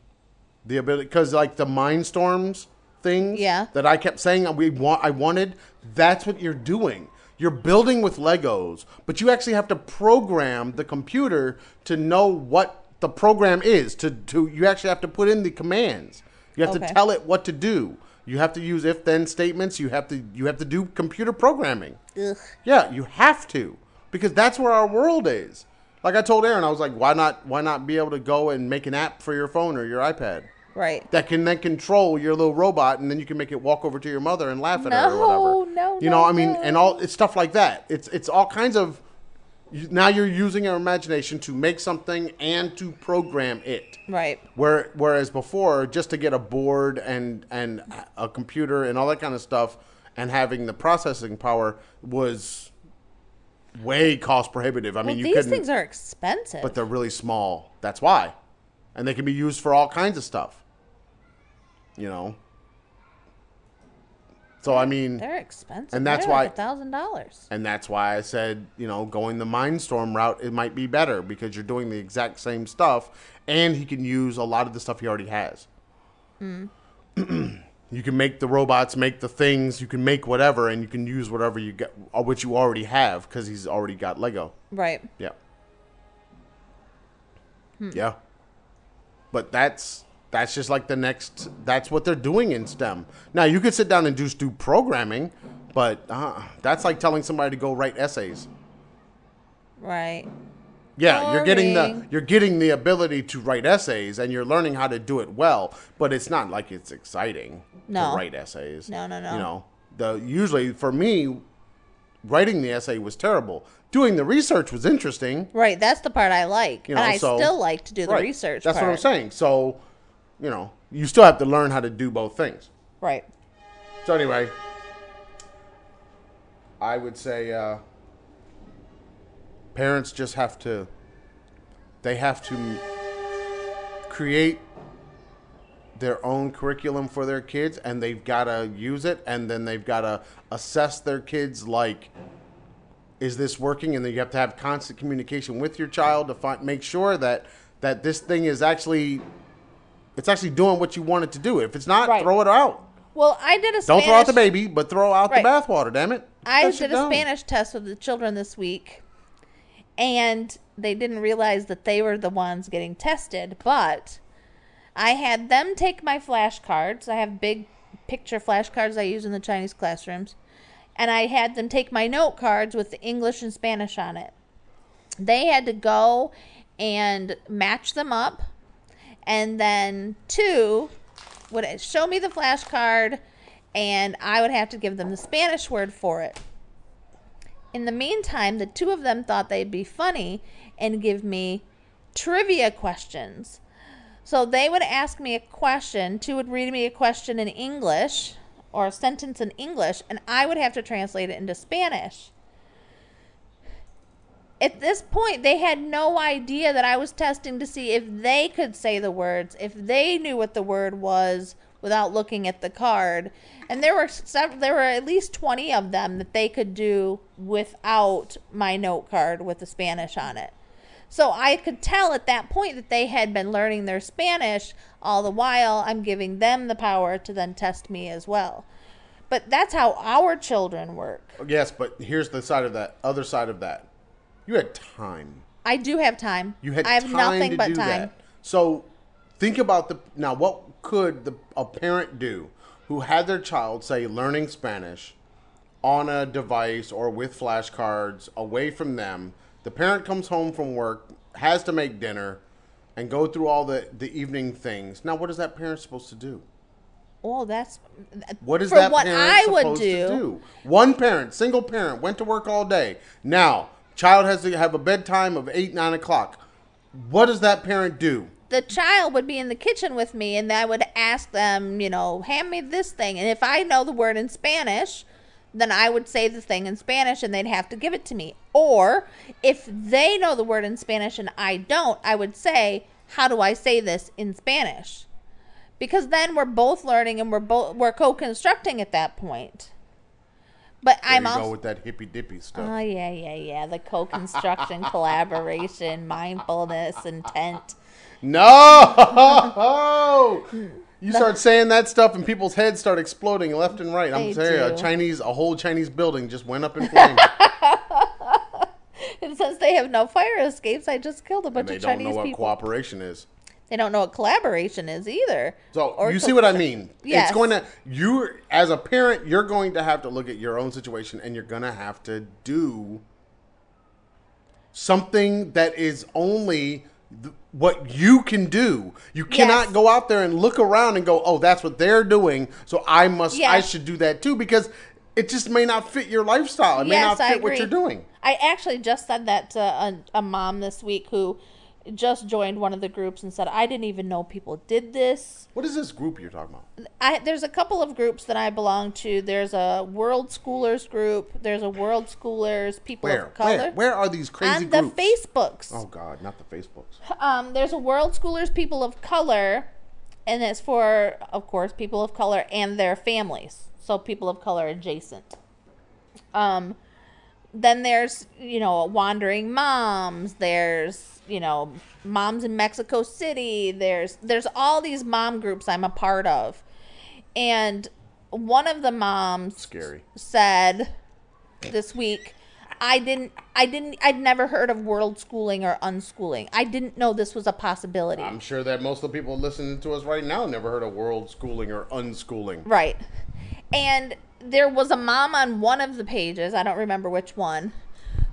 the ability because like the mindstorms things Yeah. that I kept saying we want I wanted that's what you're doing. You're building with Legos, but you actually have to program the computer to know what the program is. To, to you actually have to put in the commands. You have Okay. to tell it what to do. You have to use if then statements. You have to you have to do computer programming. Ugh. Yeah, you have to because that's where our world is. Like I told Aaron, I was like, why not why not be able to go and make an app for your phone or your iPad Right. that can then control your little robot and then you can make it walk over to your mother and laugh at her or No, whatever. no, You know, no, I mean, no. and all it's stuff like that. It's it's all kinds of now you're using your imagination to make something and to program it. Right. Where, whereas before, just to get a board and and a computer and all that kind of stuff, and having the processing power was way cost prohibitive. I mean, you these couldn't. things are expensive. but they're really small. That's why, and they can be used for all kinds of stuff. You know. So I mean, They're expensive. And that's They're why- like thousand dollars. and that's why I said, you know, going the Mindstorm route, it might be better because you're doing the exact same stuff, and he can use a lot of the stuff he already has. Hmm. [clears throat] You can make the robots, make the things, you can make whatever, and you can use whatever you get, or what you already have, because he's already got Lego. Right. Yeah. Hmm. Yeah. But that's that's just like the next. That's what they're doing in STEM. Now you could sit down and just do programming, but uh, that's like telling somebody to go write essays. Right. Yeah, you're getting the you're getting the ability to write essays, and you're learning how to do it well. But it's not like it's exciting No. to write essays. No, no, no. You know, the usually for me, writing the essay was terrible. Doing the research was interesting. Right. That's the part I like. You know, and I so- still like to do the Right. research. That's what I'm saying. So, you know, you still have to learn how to do both things. Right. So anyway, I would say uh, parents just have to. They have to create their own curriculum for their kids, and they've got to use it, and then they've got to assess their kids like. Is this working? And then you have to have constant communication with your child to find, make sure that that this thing is actually, it's actually doing what you want it to do. If it's not, Right. throw it out. Well, I did a Don't Spanish, throw out the baby, but throw out Right. the bathwater. Damn it! I it did a down. Spanish test with the children this week, and they didn't realize that they were the ones getting tested. But I had them take my flashcards. I have big picture flashcards I use in the Chinese classrooms, and I had them take my note cards with the English and Spanish on it. They had to go and match them up, and then two would show me the flashcard, and I would have to give them the Spanish word for it. In the meantime, the two of them thought they'd be funny and give me trivia questions. So they would ask me a question, two would read me a question in English or a sentence in English, and I would have to translate it into Spanish. At this point, they had no idea that I was testing to see if they could say the words, if they knew what the word was without looking at the card. And there were several, there were at least 20 of them that they could do without my note card with the Spanish on it. So I could tell at that point that they had been learning their Spanish all the while I'm giving them the power to then test me as well. But that's how our children work. Yes, but here's the side of that. Other side of that. You had time. I do have time. You had I have time nothing but time. that. So think about the now. What could the a parent do who had their child say learning Spanish on a device or with flashcards away from them? The parent comes home from work, has to make dinner, and go through all the the evening things. Now, what is that parent supposed to do? Oh, that's What is that what parent I would supposed do. to do? One parent, single parent, went to work all day. Now, child has to have a bedtime of eight, nine o'clock. What does that parent do? The child would be in the kitchen with me, and I would ask them, you know, hand me this thing, and if I know the word in Spanish, then I would say the thing in Spanish, and they'd have to give it to me. Or if they know the word in Spanish and I don't, I would say, how do I say this in Spanish? Because then we're both learning and we're both we're co-constructing at that point. But There I'm you also go with that hippy dippy stuff. Oh yeah, yeah, yeah. The co-construction, [laughs] collaboration, mindfulness, intent. no, [laughs] you start saying that stuff, and people's heads start exploding left and right. I'm They saying a. Chinese, a whole Chinese building just went up in flames. [laughs] And since they have no fire escapes, I just killed a bunch of chinese they of don't know what people. cooperation is. They don't know what collaboration is either. So Or you co- see what I mean? Yes. It's going to you as a parent, you're going to have to look at your own situation and you're going to have to do something that is only th- what you can do. You cannot Yes. go out there and look around and go, "Oh, that's what they're doing, so I must I should do that too" because it just may not fit your lifestyle. It may Yes, not I fit what you're doing. I actually just said that to a, a mom this week who just joined one of the groups and said, "I didn't even know people did this." What is this group you're talking about? I, there's a couple of groups that I belong to. There's a World Schoolers group. There's a World Schoolers People Where? of Color. Where? Where are these crazy on the? Facebooks. Oh god, not the Facebooks. Um, there's a World Schoolers People of Color, and it's for, of course, people of color and their families. So people of color adjacent. Um, then there's you know wandering moms. There's you know moms in Mexico City. There's there's all these mom groups I'm a part of, And one of the moms Scary. said this week, I didn't I didn't I'd never heard of world schooling or unschooling. I didn't know this was a possibility. I'm sure that most of the people listening to us right now never heard of world schooling or unschooling. Right. And there was a mom on one of the pages, I don't remember which one,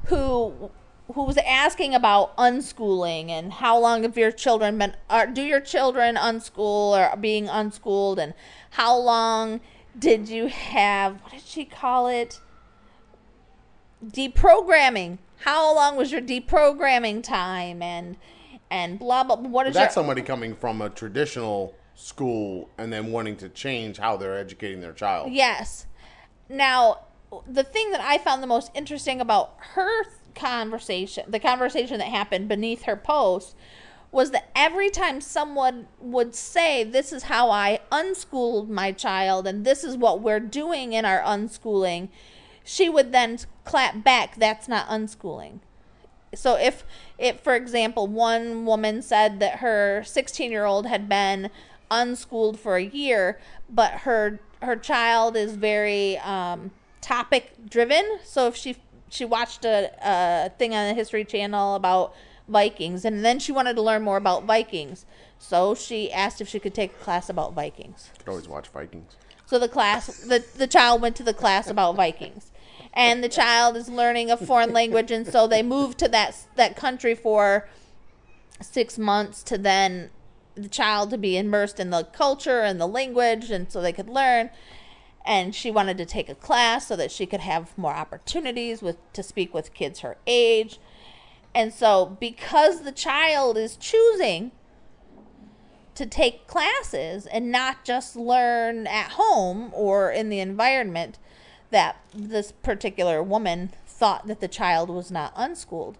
who who was asking about unschooling and how long have your children been are do your children unschool or being unschooled and how long did you have what did she call it? Deprogramming. How long was your deprogramming time and and blah blah what is That's your somebody coming from a traditional school and then wanting to change how they're educating their child. Yes. Now, the thing that I found the most interesting about her conversation, the conversation that happened beneath her post, was that every time someone would say, This is how I unschooled my child, and this is what we're doing in our unschooling, she would then clap back, That's not unschooling. So if if for example one woman said that her 16 year old had been unschooled for a year but her her child is very um, topic driven. So if she she watched a, a thing on the history channel about vikings and then she wanted to learn more about vikings. So she asked if she could take a class about vikings. Could always watch Vikings. so the class, the, the child went to the class about Vikings, and the child is learning a foreign language, and so they moved to that that country for six months to then the child to be immersed in the culture and the language, and so they could learn. And she wanted to take a class so that she could have more opportunities with to speak with kids her age. And so, because the child is choosing to take classes and not just learn at home or in the environment that this particular woman thought that the child was not unschooled.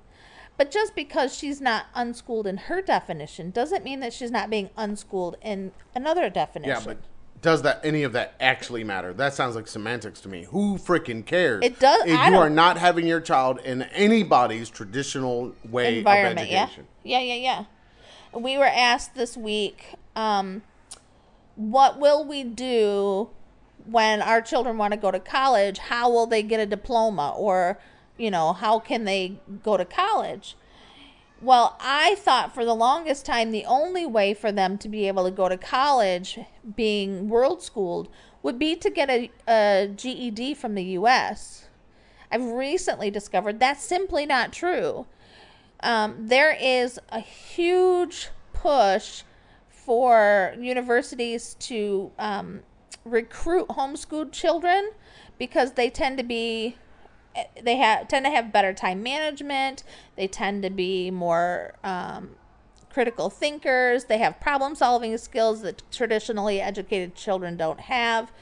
But just because she's not unschooled in her definition doesn't mean that she's not being unschooled in another definition. Yeah, but does that any of that actually matter? That sounds like semantics to me. Who freaking cares? It does- If I you are not having your child in anybody's traditional way environment, of yeah. Yeah, yeah, yeah. We were asked this week, um, what will we do when our children want to go to college? How will they get a diploma? Or, you know, how can they go to college? Well, I thought for the longest time the only way for them to be able to go to college, being world schooled, would be to get a, a GED from the US. I've recently discovered that's simply not true. Um, there is a huge push for universities to um, recruit homeschooled children because they tend to be they have tend to have better time management. They tend to be more um, critical thinkers. They have problem solving skills that traditionally educated children don't have.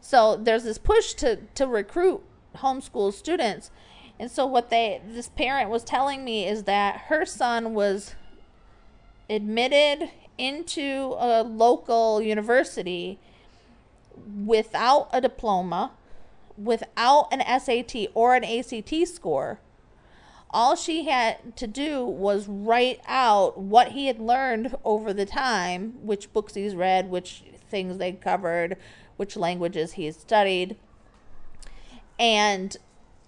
So there's this push to to recruit homeschool students. And so what they this parent was telling me is that her son was admitted into a local university without a diploma, without an SAT or an ACT score. All she had to do was write out what he had learned over the time, which books he's read, which things they covered, which languages he had studied, and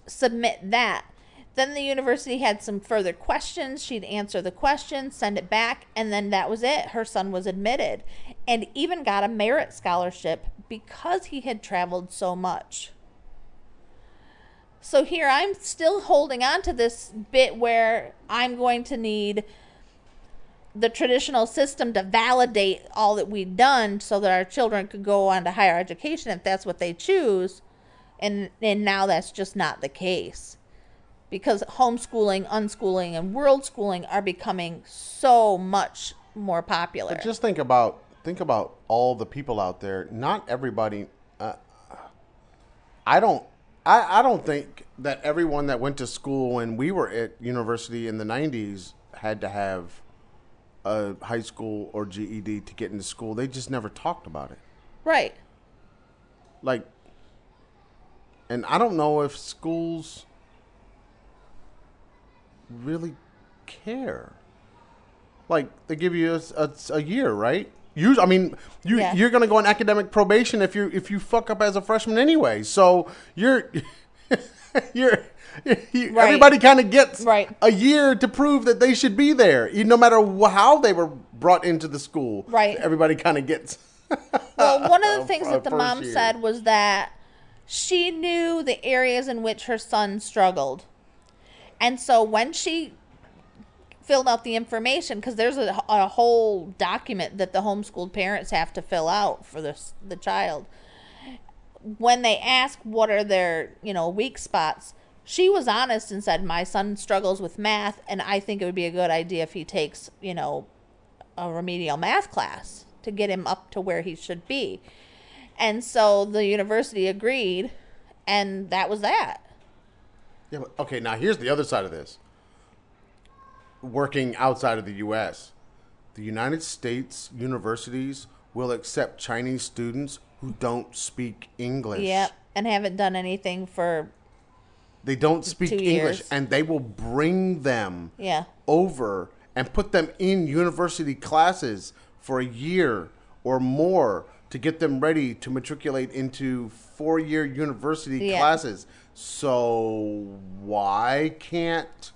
submit that. Then the university had some further questions. She'd answer the questions, send it back, and then that was it. Her son was admitted and even got a merit scholarship because he had traveled so much. So here I'm still holding on to this bit where I'm going to need the traditional system to validate all that we've done so that our children could go on to higher education if that's what they choose. And and now that's just not the case. Because homeschooling, unschooling, and world schooling are becoming so much more popular. But just think about think about all the people out there. Not everybody. Uh, I don't. I, I don't think that everyone that went to school when we were at university in the '90s had to have a high school or GED to get into school. They just never talked about it. right. Like, and I don't know if schools really care. Like they give you a, a, a year, right? I mean, you Yeah. you're gonna go on academic probation if you if you fuck up as a freshman anyway. So you're [laughs] you're. You, Right. Everybody kind of gets Right. a year to prove that they should be there, no matter how they were brought into the school. Right. Everybody kind of gets. [laughs] Well, one of the uh, things for that the mom year. said was that she knew the areas in which her son struggled. And so when she filled out the information, because there's a, a whole document that the homeschooled parents have to fill out for the, the child, when they ask what are their, you know, weak spots, she was honest and said, My son struggles with math, and I think it would be a good idea if he takes, you know, a remedial math class to get him up to where he should be. And so the university agreed, and that was that. Yeah, but, okay, now here's the other side of this. Working outside of the U.S., the United States universities will accept Chinese students who don't speak English. Yep. And haven't done anything for, They don't speak English, years. and they will bring them yeah. over and put them in university classes for a year or more to get them ready to matriculate into four year university Yeah. classes. So, why can't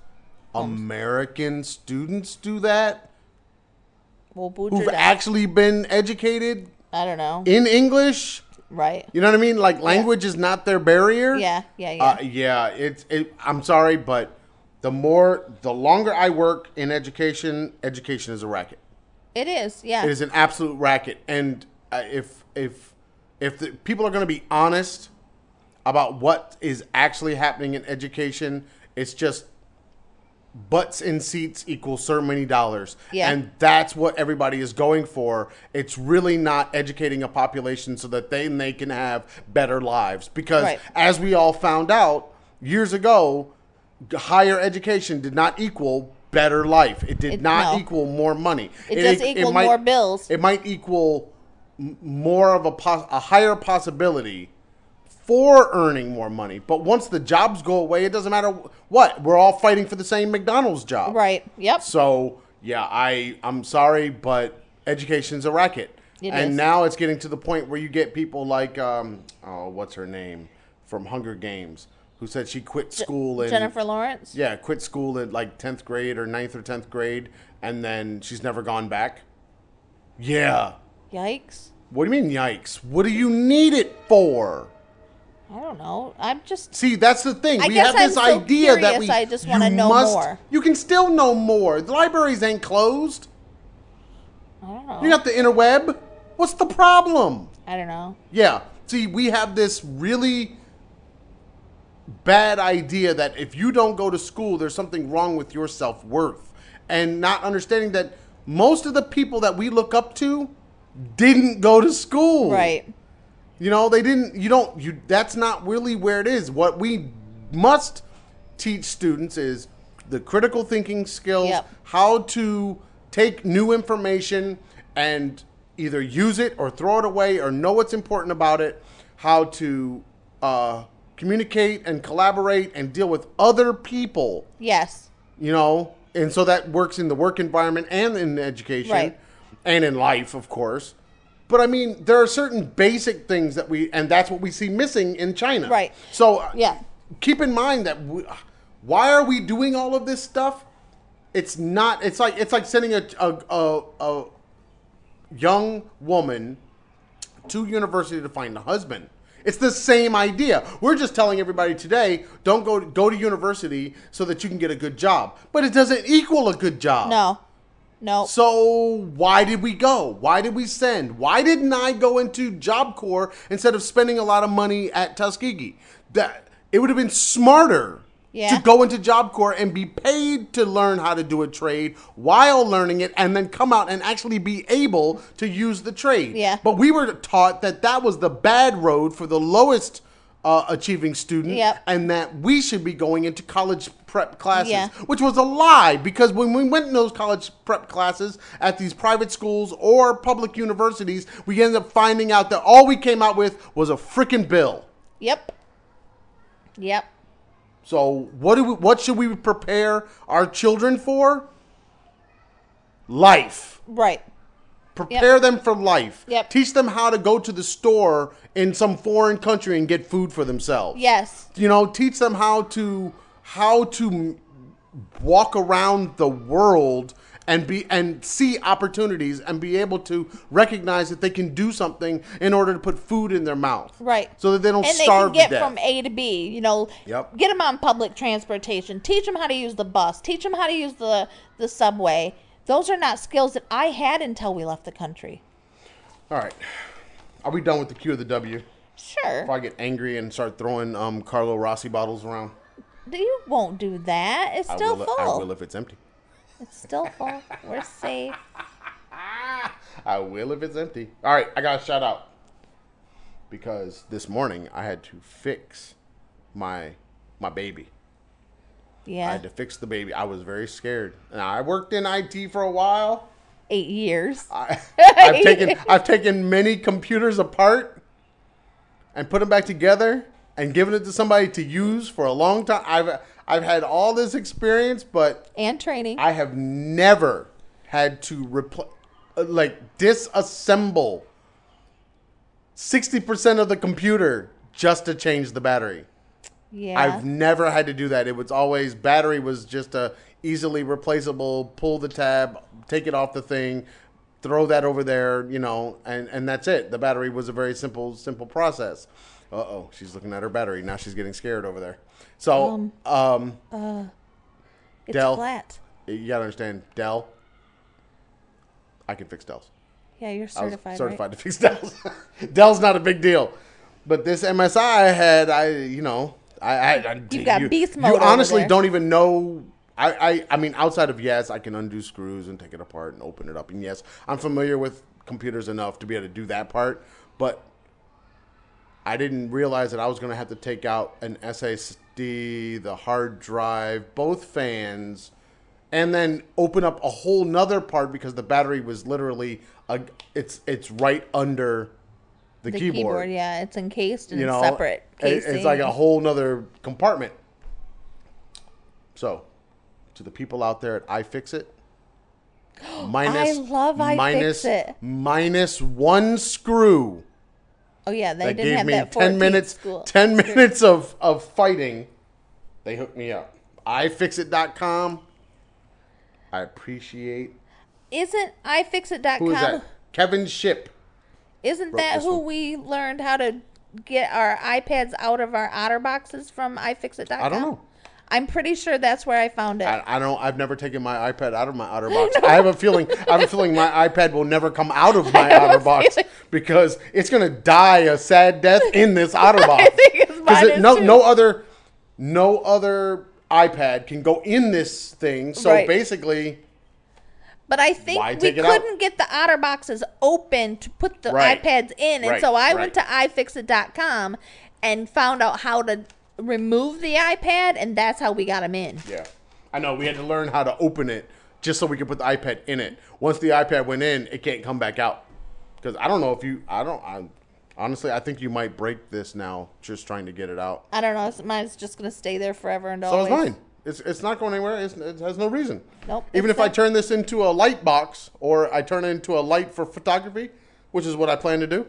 American students do that? Well, Who've died. actually been educated I don't know. in English? right. You know what I mean? Like, language is not their barrier. Yeah. Yeah. Yeah. Uh, yeah, it's. It, I'm sorry, but the more, the longer I work in education, education is a racket. it is. Yeah. It is an absolute racket, and uh, if if if the people are going to be honest about what is actually happening in education, it's just butts in seats equals so many dollars. Yeah. And that's what everybody is going for. It's really not educating a population so that they, they can have better lives. Because Right. as we all found out years ago, higher education did not equal better life. It did It- not no. equal more money. It does equal more bills. It might equal more of a pos- a higher possibility for earning more money. But once the jobs go away, it doesn't matter what. We're all fighting for the same McDonald's job. right. Yep. So yeah, I I'm sorry, but education's a racket. It and is. now it's getting to the point where you get people like um oh what's her name from Hunger Games who said she quit school in Jennifer Lawrence. yeah quit school in like tenth grade or 9th or tenth grade and then she's never gone back. Yeah. Yikes. What do you mean yikes? What do you need it for? I don't know. I'm just. See, that's the thing. I we have this I'm so idea that we. I just you wanna know must- more. You can still know more. The libraries ain't closed. I don't know. You got the interweb. What's the problem? I don't know. Yeah. See, we have this really bad idea that if you don't go to school, there's something wrong with your self worth. And not understanding that most of the people that we look up to didn't go to school. Right. You know, they didn't you don't you that's not really where it is. What we must teach students is the critical thinking skills, Yep. how to take new information and either use it or throw it away or know what's important about it, how to uh, communicate and collaborate and deal with other people Yes. you know and so that works in the work environment and in education Right. and in life of course but i mean there are certain basic things that we and that's what we see missing in china Right. so uh, Yeah. keep in mind that we, why are we doing all of this stuff it's not it's like it's like sending a a, a, a young woman to university to find a husband. It's the same idea. We're just telling everybody today, don't go go to university so that you can get a good job. But it doesn't equal a good job. No. No. So why did we go? Why did we send? Why didn't I go into Job Corps instead of spending a lot of money at Tuskegee? That it would have been smarter Yeah. to go into Job Corps and be paid to learn how to do a trade while learning it, and then come out and actually be able to use the trade. Yeah. But we were taught that that was the bad road for the lowest. Uh, achieving student, Yep. and that we should be going into college prep classes, Yeah. which was a lie because when we went in those college prep classes at these private schools or public universities, we ended up finding out that all we came out with was a freaking bill. Yep. Yep. So what do we, what should we prepare our children for? Life. Right. Prepare them for life. Yep. Teach them how to go to the store in some foreign country and get food for themselves. Yes. You know, teach them how to how to walk around the world and be and see opportunities and be able to recognize that they can do something in order to put food in their mouth. Right. So that they don't and starve they can get from A to B. You know, Yep. get them on public transportation. Teach them how to use the bus. Teach them how to use the the subway. Those are not skills that I had until we left the country. All right. Are we done with the Q of the W? Sure, Before I get angry and start throwing um, Carlo Rossi bottles around. You won't do that. It's still I will, full. I will if it's empty. It's still full. We're safe. [laughs] I will if it's empty. All right, I got a shout out because this morning I had to fix my my baby. Yeah. I had to fix the baby. I was very scared. Now I worked in IT for a while. eight years. I, [laughs] I've taken I've taken many computers apart and put them back together and given it to somebody to use for a long time. I've I've had all this experience, but and training. I have never had to repl- uh, like disassemble 60% of the computer just to change the battery. yeah, I've never had to do that. It was always battery was just a easily replaceable, pull the tab, take it off the thing, throw that over there, you know, and and that's it. The battery was a very simple simple process. Uh-oh, she's looking at her battery. Now she's getting scared over there. So, um, it's Dell. flat. you got to understand Dell I can fix Dells. Yeah, you're certified. certified to fix Dells. [laughs] Dell's not a big deal, but this MSI I had, I you know, I, I, I You've got you, beast You mode over honestly don't even know. I, I, I mean, outside of yes, I can undo screws and take it apart and open it up, and yes, I'm familiar with computers enough to be able to do that part, but I didn't realize that I was going to have to take out an SSD, the hard drive, both fans, and then open up a whole nother part because the battery was literally a, it's it's right under the, The keyboard. keyboard. yeah, it's encased in You know, separate casing. it's like a whole nother compartment. So, to the people out there at iFixit, [gasps] minus love iFixit. minus one screw Oh yeah, they that didn't gave have me that 10 minutes school. 10 [laughs] minutes of, of fighting they hooked me up ifixit.com i appreciate Isn't iFixit.com? who is that kevin ship Isn't that who one. we learned how to get our iPads out of our OtterBoxes from iFixit.com? i don't know I'm pretty sure that's where I found it. I, I don't. I've never taken my iPad out of my outer [laughs] OtterBox. I have a feeling. I have a feeling my iPad will never come out of my [laughs] have a OtterBox feeling- because it's gonna die a sad death in this OtterBox. [laughs] think it's 'Cause mine it- is no, too. no other, no other iPad can go in this thing. So Right. basically, but I think Why we it out? couldn't get the OtterBoxes open to put the Right. iPads in. And Right, so I right. went to iFixit.com and found out how to remove the iPad, and that's how we got them in. yeah, I know we had to learn how to open it just so we could put the iPad in it. Once the iPad went in, it can't come back out because I don't know if you. I don't. I honestly, I think you might break this now just trying to get it out. I don't know. it's- Mine's just going to stay there forever and So always. is mine. It's, it's not going anywhere. It's, it has no reason. Nope, Even if I turn this into a light box or I turn it into a light for photography, which is what I plan to do.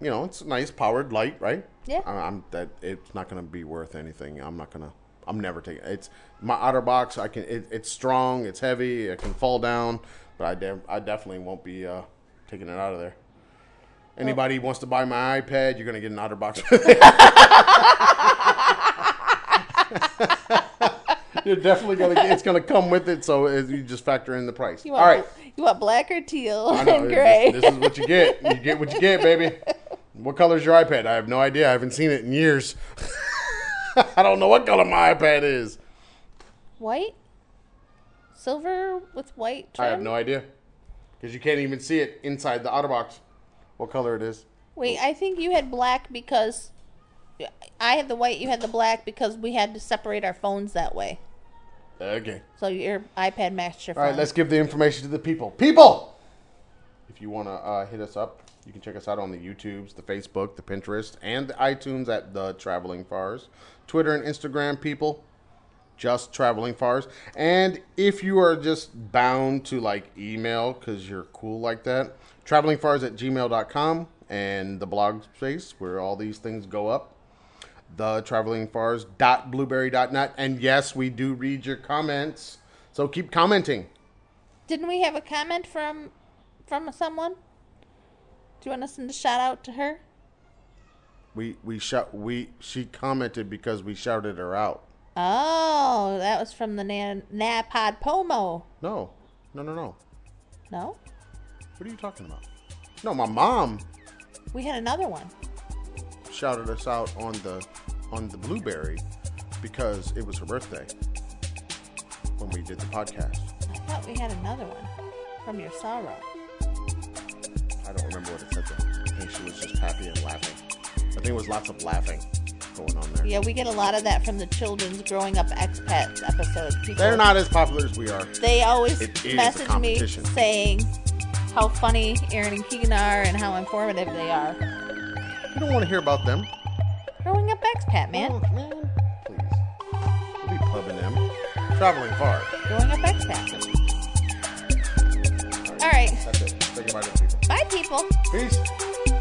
You know, it's a nice powered light, right? Yeah. I, I'm that. It's not going to be worth anything. I'm not going to. I'm never taking. It's my OtterBox. I can. It, it's strong. It's heavy. It can fall down, but I, de- I definitely won't be uh, taking it out of there. Anybody wants to buy my iPad, you're gonna get an OtterBox. [laughs] You're definitely gonna. Get, it's gonna come with it, so it, you just factor in the price. You want, right, You want black or teal I know, and gray? This, this is what you get. You get what you get, baby. [laughs] What color is your iPad? I have no idea. I haven't seen it in years. [laughs] I don't know what color my iPad is. White? Silver with white trim? I have no idea because you can't even see it inside the OtterBox. What color it is? Wait, I think you had black because I had the white, you had the black because we had to separate our phones that way. Okay. So your iPad matched your phone. right, let's give the information to the people. People, if you want to uh, hit us up, you can check us out on the YouTubes, the Facebook, the Pinterest, and the iTunes at the Traveling Fars. Twitter and Instagram, people. just traveling fars. And if you are just bound to like email because you're cool like that, travelingfars at gmail.com and the blog space where all these things go up. The travelingfars.blueberry.net. And yes, we do read your comments. So keep commenting. Didn't we have a comment from from someone? Do you want us to shout out to her? We we shout we she commented because we shouted her out. Oh, that was from the Na- Napod Pomo. No, no, no, no. No, What are you talking about? No, my mom we had another one. shouted us out on the on the blueberry because it was her birthday when we did the podcast. I thought we had another one from your sorrow. I don't remember what it said though. I think she was just happy and laughing. I think it was lots of laughing going on there. Yeah, we get a lot of that from the children's growing up expats episodes. People, They're not as popular as we are. They always It is a message me competition. saying how funny Aaron and Keegan are and how informative they are. You don't want to hear about them. Growing up expat, man. Oh, man. Please. We'll be pubbing them. Traveling far. Growing up expat. All right. That's it. Say goodbye to the people. Bye, people. Peace.